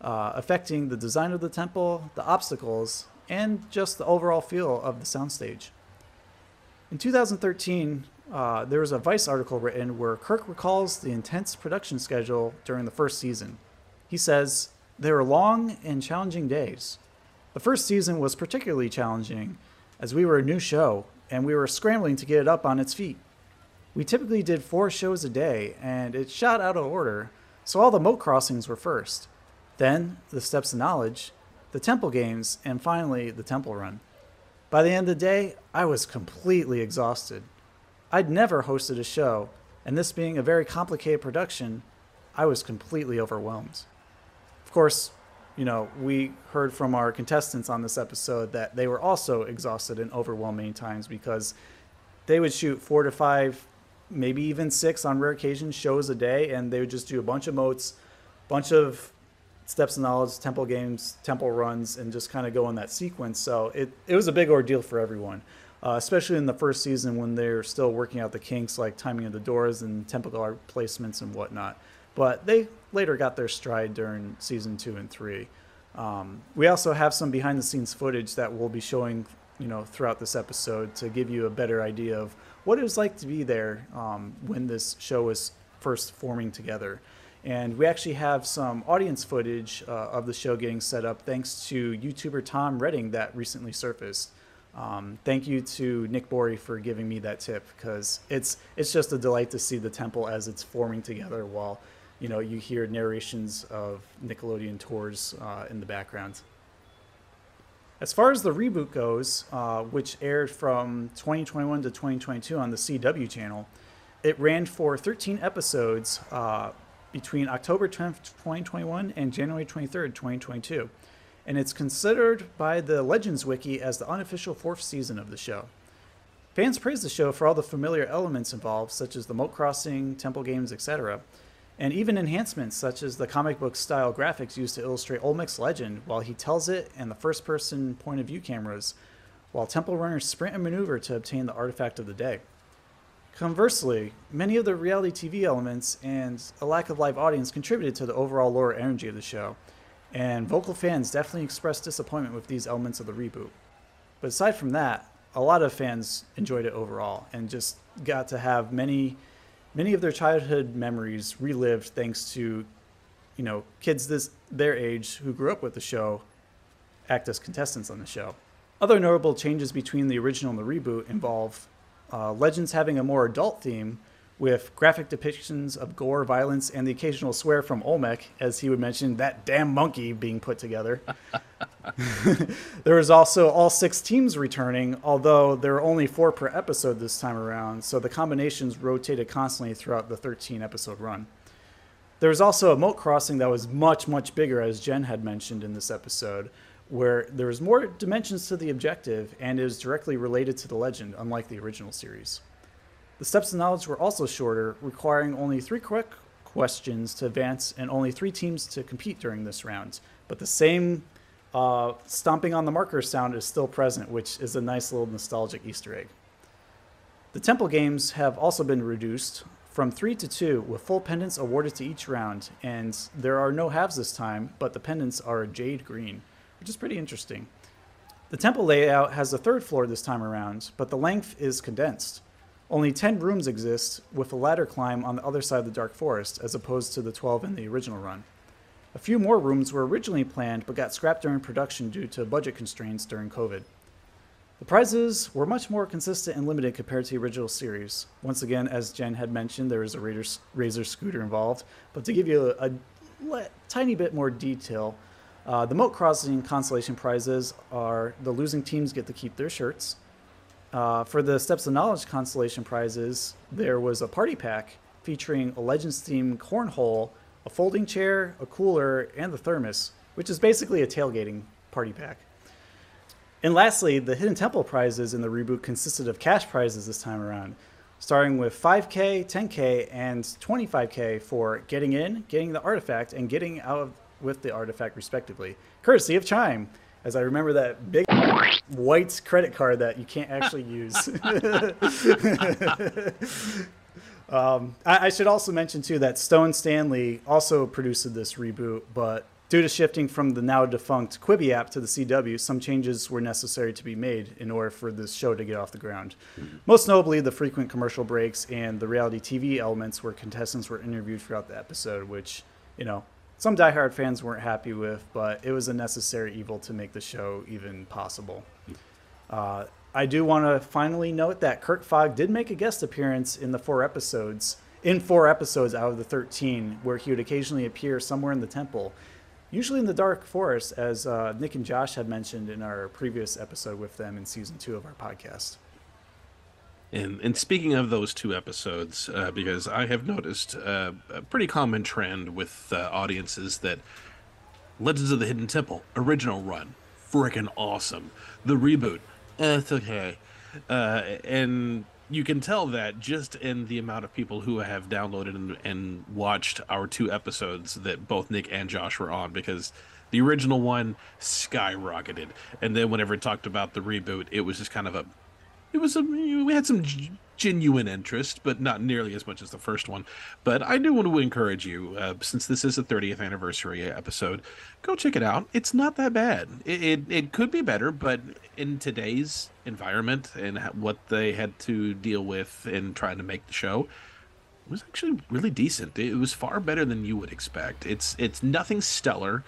uh, affecting the design of the temple, the obstacles, and just the overall feel of the soundstage. In 2013, uh, there was a Vice article written where Kirk recalls the intense production schedule during the first season. He says, They were long and challenging days. The first season was particularly challenging as we were a new show and we were scrambling to get it up on its feet. We typically did four shows a day and it shot out of order, so all the moat crossings were first. Then the Steps of Knowledge, the Temple Games, and finally the Temple Run. By the end of the day, I was completely exhausted. I'd never hosted a show, and this being a very complicated production, I was completely overwhelmed. Of course, you know, we heard from our contestants on this episode that they were also exhausted and overwhelmed many times because they would shoot four to five, maybe even six on rare occasions shows a day, and they would just do a bunch of moats, bunch of steps of knowledge, temple games, temple runs, and just kind of go in that sequence. So it, it was a big ordeal for everyone, uh, especially in the first season when they're still working out the kinks like timing of the doors and temple guard placements and whatnot. But they later got their stride during season two and three. Um, we also have some behind the scenes footage that we'll be showing, you know, throughout this episode to give you a better idea of what it was like to be there um, when this show was first forming together. And we actually have some audience footage uh, of the show getting set up thanks to YouTuber Tom Redding that recently surfaced. Um, thank you to Nick Bory for giving me that tip because it's it's just a delight to see the temple as it's forming together while you know you hear narrations of Nickelodeon tours uh, in the background. As far as the reboot goes, uh, which aired from 2021 to 2022 on the CW channel, it ran for 13 episodes uh, between October 10th, 2021 and January 23rd, 2022. And it's considered by the Legends Wiki as the unofficial fourth season of the show. Fans praise the show for all the familiar elements involved, such as the moat crossing, temple games, etc., and even enhancements such as the comic book style graphics used to illustrate Olmec's legend while he tells it and the first person point of view cameras, while temple runners sprint and maneuver to obtain the artifact of the day. Conversely, many of the reality TV elements and a lack of live audience contributed to the overall lower energy of the show, and vocal fans definitely expressed disappointment with these elements of the reboot. But aside from that, a lot of fans enjoyed it overall and just got to have many many of their childhood memories relived thanks to you know kids this their age who grew up with the show act as contestants on the show other notable changes between the original and the reboot involve uh, legends having a more adult theme with graphic depictions of gore violence and the occasional swear from olmec as he would mention that damn monkey being put together [laughs] there was also all six teams returning, although there were only four per episode this time around, so the combinations rotated constantly throughout the 13 episode run. There was also a moat crossing that was much, much bigger, as Jen had mentioned in this episode, where there was more dimensions to the objective and is directly related to the legend, unlike the original series. The steps to knowledge were also shorter, requiring only three quick questions to advance and only three teams to compete during this round. But the same uh, stomping on the marker sound is still present, which is a nice little nostalgic Easter egg. The temple games have also been reduced from three to two, with full pendants awarded to each round, and there are no halves this time, but the pendants are jade green, which is pretty interesting. The temple layout has a third floor this time around, but the length is condensed. Only 10 rooms exist, with a ladder climb on the other side of the Dark Forest, as opposed to the 12 in the original run. A few more rooms were originally planned but got scrapped during production due to budget constraints during COVID. The prizes were much more consistent and limited compared to the original series. Once again, as Jen had mentioned, there is a Razor, scooter involved. But to give you a, a tiny bit more detail, uh, the Moat Crossing consolation prizes are the losing teams get to keep their shirts. Uh, for the Steps of Knowledge consolation prizes, there was a party pack featuring a Legends themed cornhole a folding chair, a cooler, and the thermos, which is basically a tailgating party pack. And lastly, the Hidden Temple prizes in the reboot consisted of cash prizes this time around, starting with 5K, 10K, and 25K for getting in, getting the artifact, and getting out with the artifact, respectively, courtesy of Chime. As I remember that big white credit card that you can't actually [laughs] use. Um, I, I, should also mention too that Stone Stanley also produced this reboot, but due to shifting from the now defunct Quibi app to the CW, some changes were necessary to be made in order for this show to get off the ground. Most notably, the frequent commercial breaks and the reality TV elements where contestants were interviewed throughout the episode, which you know some diehard fans weren't happy with, but it was a necessary evil to make the show even possible. Uh, I do want to finally note that Kirk Fogg did make a guest appearance in the four episodes, in four episodes out of the 13, where he would occasionally appear somewhere in the temple, usually in the Dark Forest, as uh, Nick and Josh had mentioned in our previous episode with them in season two of our podcast. And, and speaking of those two episodes, uh, because I have noticed uh, a pretty common trend with uh, audiences that Legends of the Hidden Temple original run, freaking awesome. The reboot, it's okay. Uh, and you can tell that just in the amount of people who have downloaded and, and, watched our two episodes that both Nick and Josh were on because the original one skyrocketed. And then whenever it talked about the reboot, it was just kind of a it was a we had some genuine interest, but not nearly as much as the first one. But I do want to encourage you, uh, since this is a 30th anniversary episode, go check it out. It's not that bad. It, it, it could be better, but in today's environment and what they had to deal with in trying to make the show, was actually really decent. It was far better than you would expect. It's it's nothing stellar,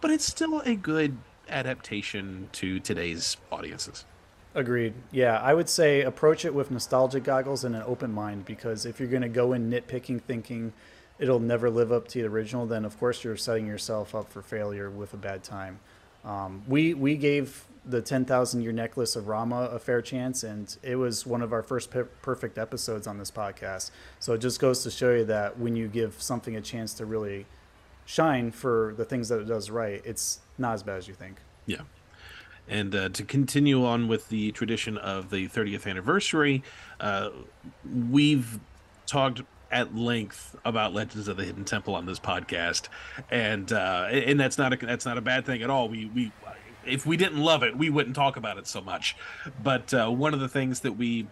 but it's still a good adaptation to today's audiences. Agreed. Yeah, I would say approach it with nostalgic goggles and an open mind because if you're going to go in nitpicking, thinking it'll never live up to the original, then of course you're setting yourself up for failure with a bad time. Um, we we gave the 10,000 year necklace of Rama a fair chance, and it was one of our first per- perfect episodes on this podcast. So it just goes to show you that when you give something a chance to really shine for the things that it does right, it's not as bad as you think. Yeah. And uh, to continue on with the tradition of the 30th anniversary, uh, we've talked at length about Legends of the Hidden Temple on this podcast, and uh, and that's not a that's not a bad thing at all. We we if we didn't love it, we wouldn't talk about it so much. But uh, one of the things that we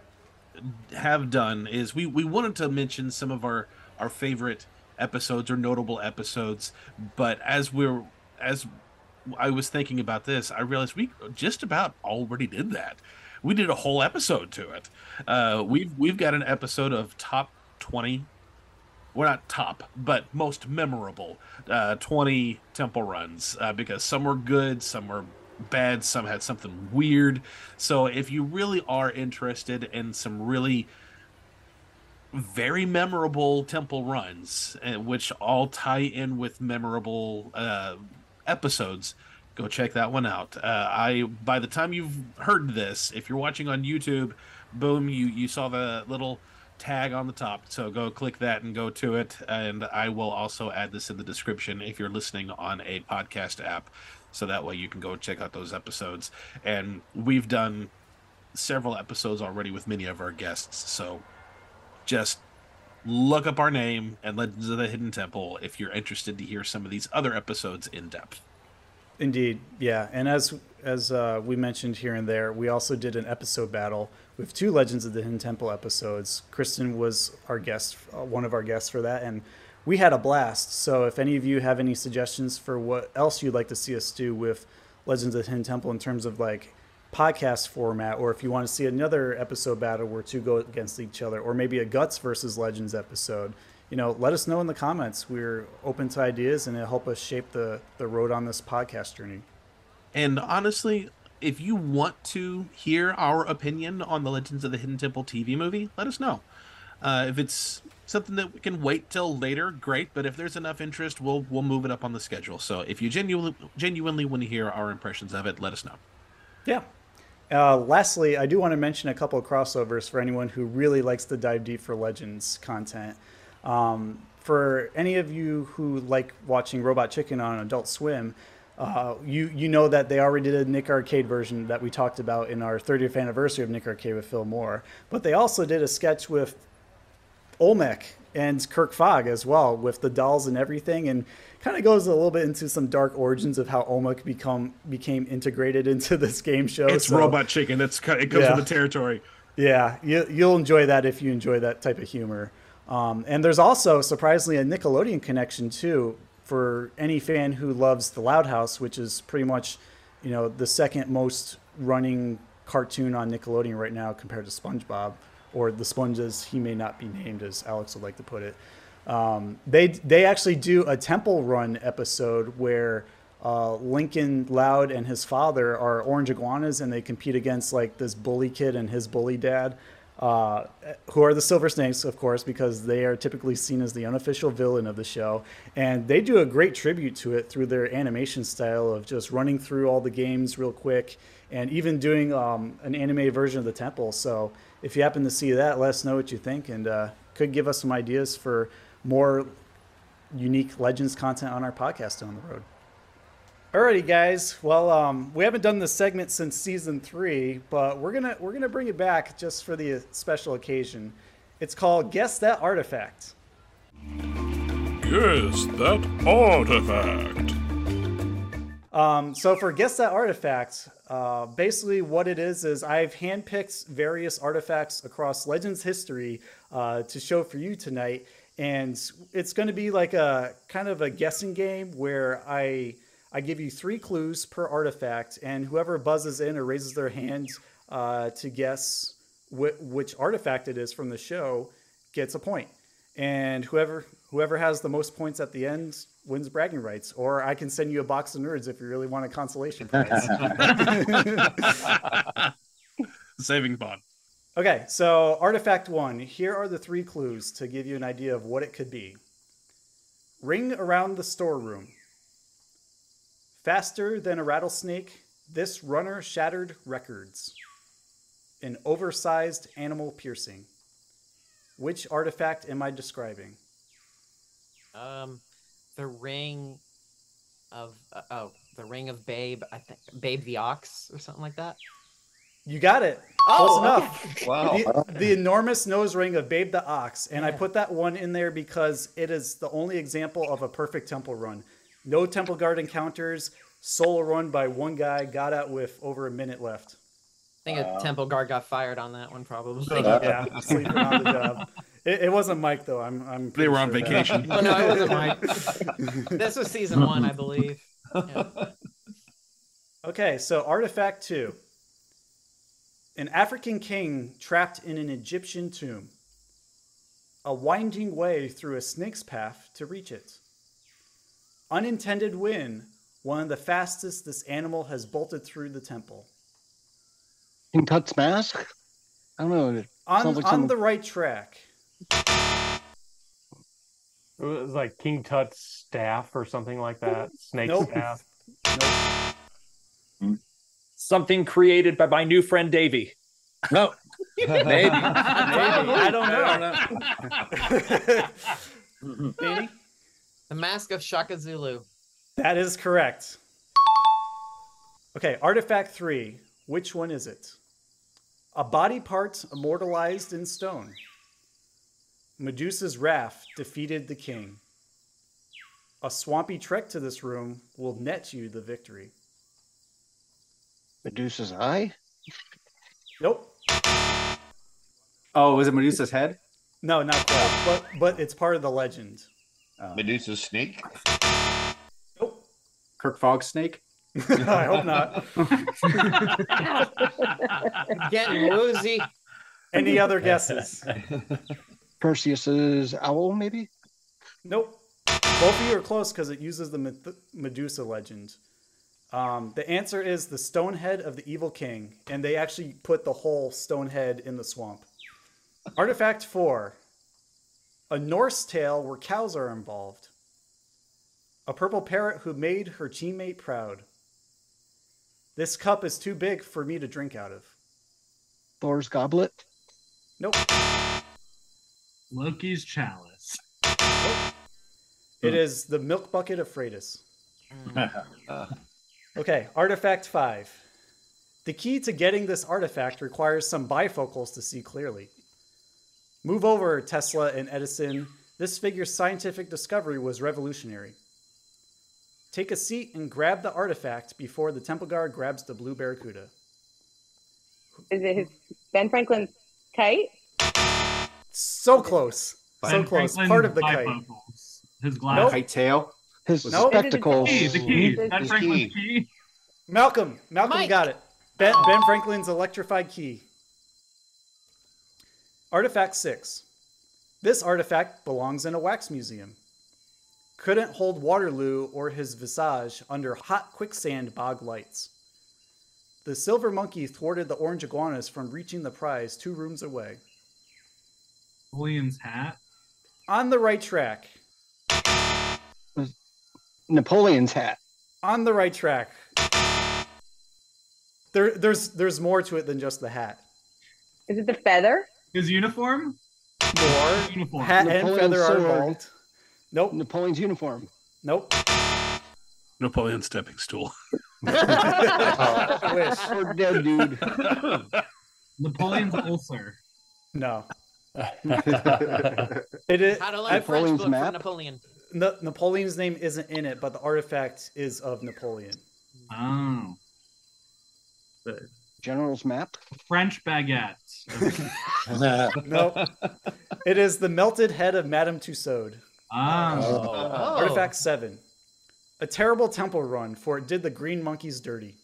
have done is we we wanted to mention some of our our favorite episodes or notable episodes, but as we're as I was thinking about this, I realized we just about already did that. We did a whole episode to it. Uh, we've we've got an episode of top twenty. Well, not top, but most memorable uh, twenty temple runs uh, because some were good, some were bad, some had something weird. So if you really are interested in some really very memorable temple runs, uh, which all tie in with memorable uh, episodes, go check that one out. Uh, I by the time you've heard this, if you're watching on YouTube, boom, you you saw the little tag on the top. So go click that and go to it. And I will also add this in the description if you're listening on a podcast app. So that way you can go check out those episodes. And we've done several episodes already with many of our guests. So just look up our name and Legends of the Hidden Temple if you're interested to hear some of these other episodes in depth. Indeed, yeah. And as as uh, we mentioned here and there, we also did an episode battle with two Legends of the Hidden Temple episodes. Kristen was our guest, uh, one of our guests for that, and we had a blast. So if any of you have any suggestions for what else you'd like to see us do with Legends of the Hidden Temple in terms of like podcast format, or if you want to see another episode battle where two go against each other, or maybe a Guts versus Legends episode, you know, let us know in the comments. We're open to ideas, and it'll help us shape the the road on this podcast journey. And honestly, if you want to hear our opinion on the Legends of the Hidden Temple TV movie, let us know. Uh, if it's something that we can wait till later, great. But if there's enough interest, we'll we'll move it up on the schedule. So if you genuinely genuinely want to hear our impressions of it, let us know. Yeah. Uh, lastly, I do want to mention a couple of crossovers for anyone who really likes to dive deep for Legends content. Um, for any of you who like watching Robot Chicken on Adult Swim, uh, you you know that they already did a Nick Arcade version that we talked about in our 30th anniversary of Nick Arcade with Phil Moore, but they also did a sketch with Olmec and Kirk Fogg as well with the dolls and everything, and kind of goes a little bit into some dark origins of how Olmec become became integrated [laughs] into this game show. It's So- Robot Chicken. It's it comes Yeah. with the territory. yeah, you, you'll enjoy that if you enjoy that type of humor. Um, and there's also surprisingly a Nickelodeon connection too for any fan who loves the Loud House, which is pretty much, you know, the second most running cartoon on Nickelodeon right now compared to SpongeBob, or the Sponges. He may not be named as Alex would like to put it. Um, they they actually do a Temple Run episode where uh, Lincoln Loud and his father are orange iguanas, and they compete against like this bully kid and his bully dad, uh, who are the Silver Snakes, of course, because they are typically seen as the unofficial villain of the show. And they do a great tribute to it through their animation style of just running through all the games real quick, and even doing um, an animated version of the temple. So if you happen to see that, let us know what you think, and uh, could give us some ideas for more unique Legends content on our podcast down the road. Alrighty, guys. Well, um, we haven't done this segment since season three, but we're gonna we're gonna bring it back just for the special occasion. It's called Guess That Artifact. Guess that artifact. Um, so for Guess That Artifact, uh, basically what it is is I've handpicked various artifacts across Legends history uh, to show for you tonight, and it's going to be like a kind of a guessing game where I I give you three clues per artifact, and whoever buzzes in or raises their hand uh, to guess wh- which artifact it is from the show gets a point. and whoever whoever has the most points at the end wins bragging rights. Or I can send you a box of nerds if you really want a consolation prize. [laughs] Saving bond. Okay, so artifact one. Here are the three clues to give you an idea of what it could be. Ring around the storeroom. Faster than a rattlesnake, this runner shattered records. An oversized animal piercing. Which artifact am I describing? Um, the ring of uh, oh, the ring of Babe. I think Babe the Ox or something like that. You got it. Oh, Close enough. okay. Wow. The, the enormous nose ring of Babe the Ox. And I put that one in there because it is the only example of a perfect temple run. No temple guard encounters, solo run by one guy, got out with over a minute left. I think a temple guard got fired on that one, probably. [laughs] yeah, sleeping on the job. It, it wasn't Mike though. I'm. I'm They were pretty on sure of that. vacation. Oh no, it wasn't [laughs] Mike. this was season one, I believe. [laughs] Yeah. Okay, so artifact two. An African king trapped in an Egyptian tomb. A winding way through a snake's path to reach it. Unintended win, one of the fastest this animal has bolted through the temple. King Tut's mask? I don't know. On, like on some- the right track. It was like King Tut's staff or something like that. Snake Nope. staff. Something created by my new friend Davy. No. [laughs] Maybe. Maybe. I don't know. [laughs] Danny? The Mask of Shaka Zulu. That is correct. Okay, artifact three. Which one is it? A body part immortalized in stone. Medusa's wrath defeated the king. A swampy trek to this room will net you the victory. Medusa's eye? Nope. Oh, was it Medusa's head? No, not quite. But but it's part of the legend. Oh. Medusa's snake. Nope. Kirk Fogg snake? [laughs] I hope not. [laughs] Getting woozy. Any other guesses? [laughs] Perseus's owl, maybe? Nope. Both of you are close because it uses the Medusa legend. Um, the answer is the stone head of the evil king, and they actually put the whole stone head in the swamp. Artifact four a Norse tale where cows are involved. A purple parrot who made her teammate proud. This cup is too big for me to drink out of. Thor's goblet? Nope. Loki's chalice. It is the milk bucket of Freitas. [laughs] Okay, artifact five. The key to getting this artifact requires some bifocals to see clearly. Move over, Tesla and Edison. This figure's scientific discovery was revolutionary. Take a seat and grab the artifact before the temple guard grabs the blue barracuda. Is it his Ben Franklin's kite? So close. so close. Franklin's Part of the kite. bifocals. His Nope. glass. Kite tail? His Nope. spectacles. Key, the key. His- Ben his Franklin's key. Malcolm. Malcolm Mike. got it. Ben, ben Franklin's electrified key. Artifact 6. This artifact belongs in a wax museum. Couldn't hold Waterloo or his visage under hot quicksand bog lights. The silver monkey thwarted the orange iguanas from reaching the prize two rooms away. William's hat. On the right track. Napoleon's hat. On the right track. There, there's, there's more to it than just the hat. Is it the feather? His uniform. More. Uniform. Hat and Napoleon's feather are sword. involved. Nope. Napoleon's uniform. Nope. Napoleon's stepping stool. I [laughs] [laughs] wish. Or dead dude. [laughs] Napoleon's ulcer. No. It is. How to learn a French book map? from Napoleon. Na- Napoleon's name isn't in it, but the artifact is of Napoleon. Oh. The General's map. French baguette. [laughs] Nope. it is the melted head of Madame Tussaud. Ah. Oh. Artifact 7. A terrible temple run, for it did the green monkeys dirty.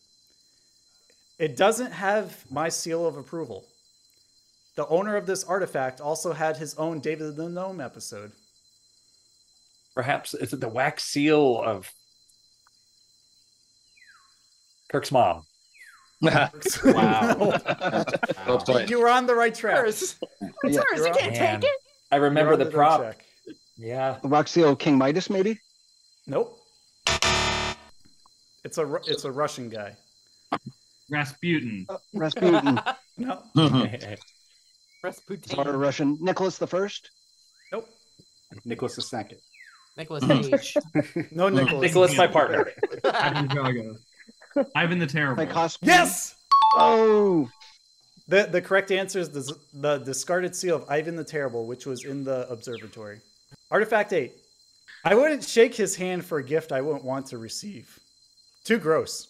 It doesn't have my seal of approval. the owner of this artifact also had his own David the Gnome episode. Perhaps is it the wax seal of Kirk's mom? [laughs] wow. Well. You were on the right track. It's Yeah. hers. You can't Man. take it. I remember the on the prop. right track. Yeah. The rock seal King Midas, maybe? Nope. It's a it's a Russian guy. Rasputin. Oh. [laughs] Rasputin. No. Rasputin. Sorry, Russian. Nicholas the First? Nope. Nicholas the Second. Mm. Mm. Nicholas Cage. No Nicholas. Nicholas, my partner. Ivan Drago. Ivan the Terrible. Like cosplay? Yes. Oh. The the correct answer is the, the discarded seal of Ivan the Terrible, which was in the observatory. Artifact eight. I wouldn't shake his hand for a gift I wouldn't want to receive. Too gross.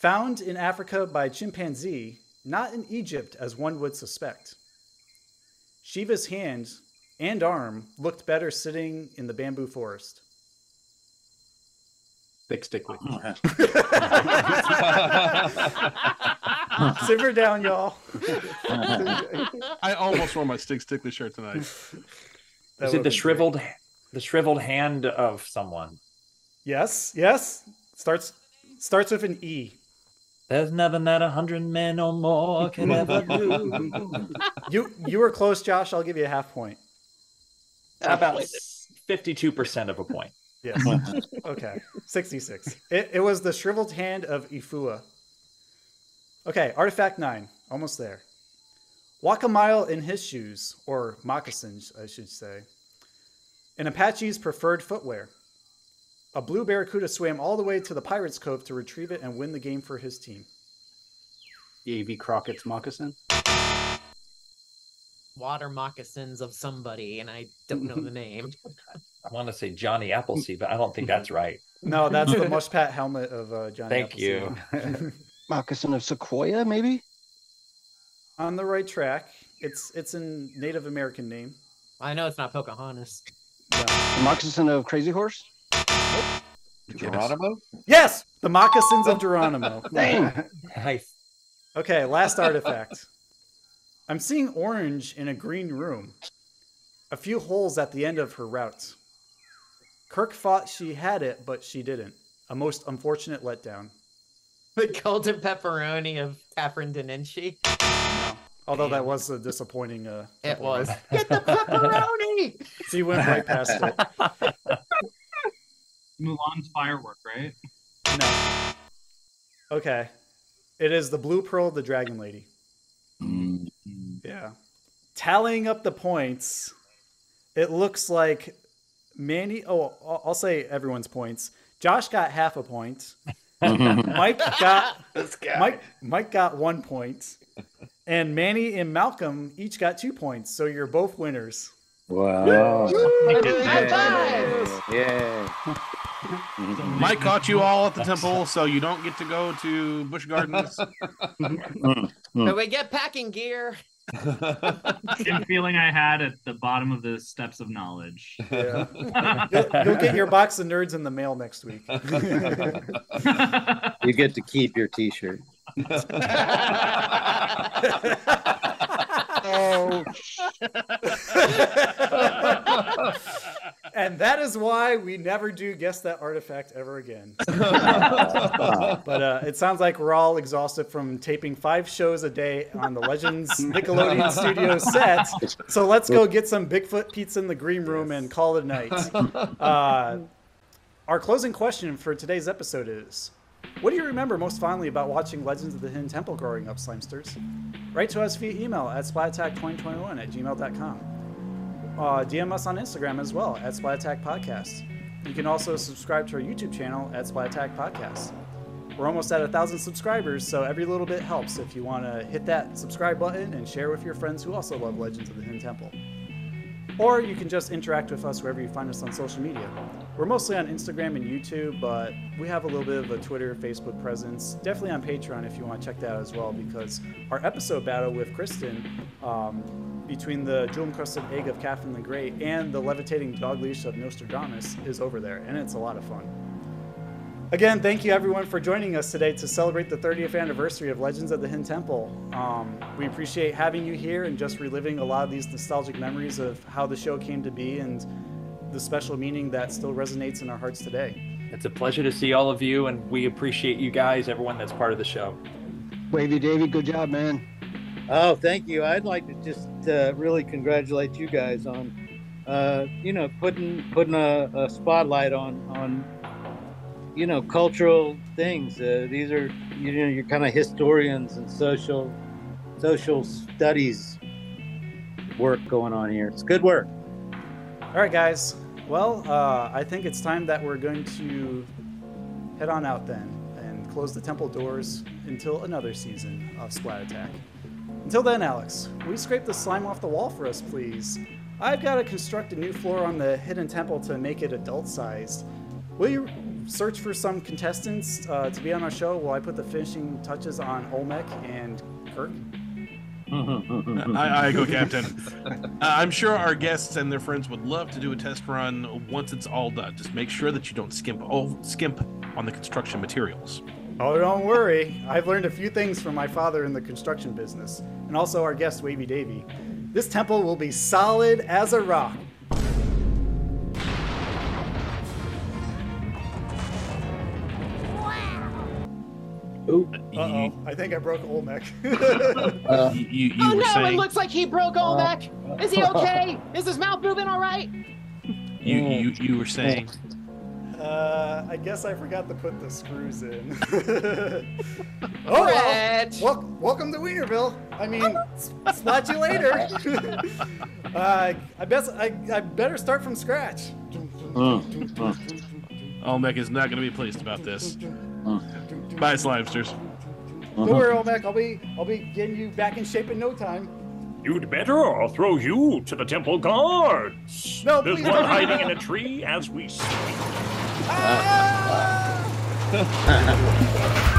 Found in Africa by chimpanzee, not in Egypt as one would suspect. Shiva's hand and arm looked better sitting in the bamboo forest. Stick Stickly. [laughs] [laughs] Simmer down, y'all. I almost wore my Stick Stickly shirt tonight. That Is it the been shriveled the shriveled hand of someone? Yes, yes. Starts starts with an E. There's nothing that a hundred men or more can ever do. [laughs] You you were close, Josh. I'll give you a half point. About fifty-two percent of a point. [laughs] Yes. okay. 66. It, it was the shriveled hand of Ifua. Okay, artifact nine. Almost there. Walk a mile in his shoes, or moccasins, I should say. An Apache's preferred footwear. A blue barracuda swam all the way to the Pirates Cove to retrieve it and win the game for his team. A.V. Crockett's moccasin. Water moccasins of somebody, and I don't know the [laughs] name. I want to say Johnny Appleseed, but I don't think that's right. No, that's the [laughs] mush pat helmet of uh, Johnny Thank Appleseed. you. [laughs] Moccasin of Sequoia, maybe? On the right track. It's it's a Native American name. I know it's not Pocahontas. The moccasin of Crazy Horse? Geronimo? Yes, the moccasins of Geronimo. Dang. Nice. Okay, last artifact. I'm seeing orange in a green room. A few holes at the end of her routes. Kirk thought she had it, but she didn't. A most unfortunate letdown. [laughs] The golden pepperoni of Catherine Deninci. Although that was a disappointing. Uh, It was. Get the pepperoni! [laughs] So you went right past it. [laughs] Mulan's firework, right? No. Okay. It is the Blue Pearl, the Dragon Lady. Yeah. Tallying up the points, it looks like Manny. Oh, I'll- I'll say everyone's points. Josh got half a point. [laughs] Mike got Mike. Mike got one point, and Manny and Malcolm each got two points. So you're both winners. Wow. High five! Yeah. [laughs] Mike caught you all at the temple, so you don't get to go to Busch Gardens. [laughs] Hmm. But we get packing gear. [laughs] Same feeling I had at the bottom of the steps of knowledge. Yeah. You'll, you'll get your box of nerds in the mail next week. [laughs] You get to keep your T-shirt. [laughs] oh. And that is why we never do guess that artifact ever again. [laughs] [laughs] but uh, it sounds like we're all exhausted from taping five shows a day on the Legends [laughs] Nickelodeon Studio set. So let's go get some Bigfoot pizza in the green room and call it a night. Uh, our closing question for today's episode is What do you remember most fondly about watching Legends of the Hidden Temple growing up, Slimesters? Write to us via email at splatattack2021 at gmail.com. Uh, DM us on Instagram as well at Splat Attack Podcast. You can also subscribe to our YouTube channel at Splat Attack Podcast. We're almost at a thousand subscribers, so every little bit helps if you want to hit that subscribe button and share with your friends who also love Legends of the Hidden Temple. Or you can just interact with us wherever you find us on social media. We're mostly on Instagram and YouTube, but we have a little bit of a Twitter, Facebook presence. Definitely on Patreon if you want to check that out as well, because our episode battle with Kristen um, between the jewel encrusted egg of Catherine the Great and the levitating dog leash of Nostradamus is over there, and it's a lot of fun. Again, thank you everyone for joining us today to celebrate the 30th anniversary of Legends of the Hidden Temple. Um, we appreciate having you here and just reliving a lot of these nostalgic memories of how the show came to be and the special meaning that still resonates in our hearts today. It's a pleasure to see all of you, and we appreciate you guys, everyone that's part of the show. Wavy Davy, good job, man. Oh, thank you. I'd like to just uh, really congratulate you guys on, uh, you know, putting putting a, a spotlight on on, you know, cultural things. Uh, these are you know you're kind of historians and social social studies work going on here. It's good work. All right, guys. Well, uh, I think it's time that we're going to head on out then and close the temple doors until another season of Splat Attack. Until then, Alex, will you scrape the slime off the wall for us, please? I've got to construct a new floor on the hidden temple to make it adult sized. Will you search for some contestants uh, to be on our show while I put the finishing touches on Olmec and Kirk? [laughs] I, I go, Captain. Uh, I'm sure our guests and their friends would love to do a test run once it's all done. Just make sure that you don't skimp oh, skimp on the construction materials. Oh, don't worry. I've learned a few things from my father in the construction business, and also our guest, Wavy Davy. This temple will be solid as a rock. Ooh. Uh-oh. I think I broke Olmec. [laughs] Uh, you, you, you oh no! saying It looks like he broke Olmec. Is he okay? [laughs] Is his mouth moving all right? you, you you were saying Uh, I guess I forgot to put the screws in. [laughs] oh well. Wel- welcome to Weinerville. I mean, s- spot you later. [laughs] uh, I bet I, I better start from scratch. Olmec is not going to be pleased about this. Bye, Slimesters. Don't worry, Olmec. I'll be I'll be getting you back in shape in no time. You'd better, or I'll throw you to the temple guards. No, There's please one hiding in a tree as we speak. Barracudas. Ah! [laughs] [laughs]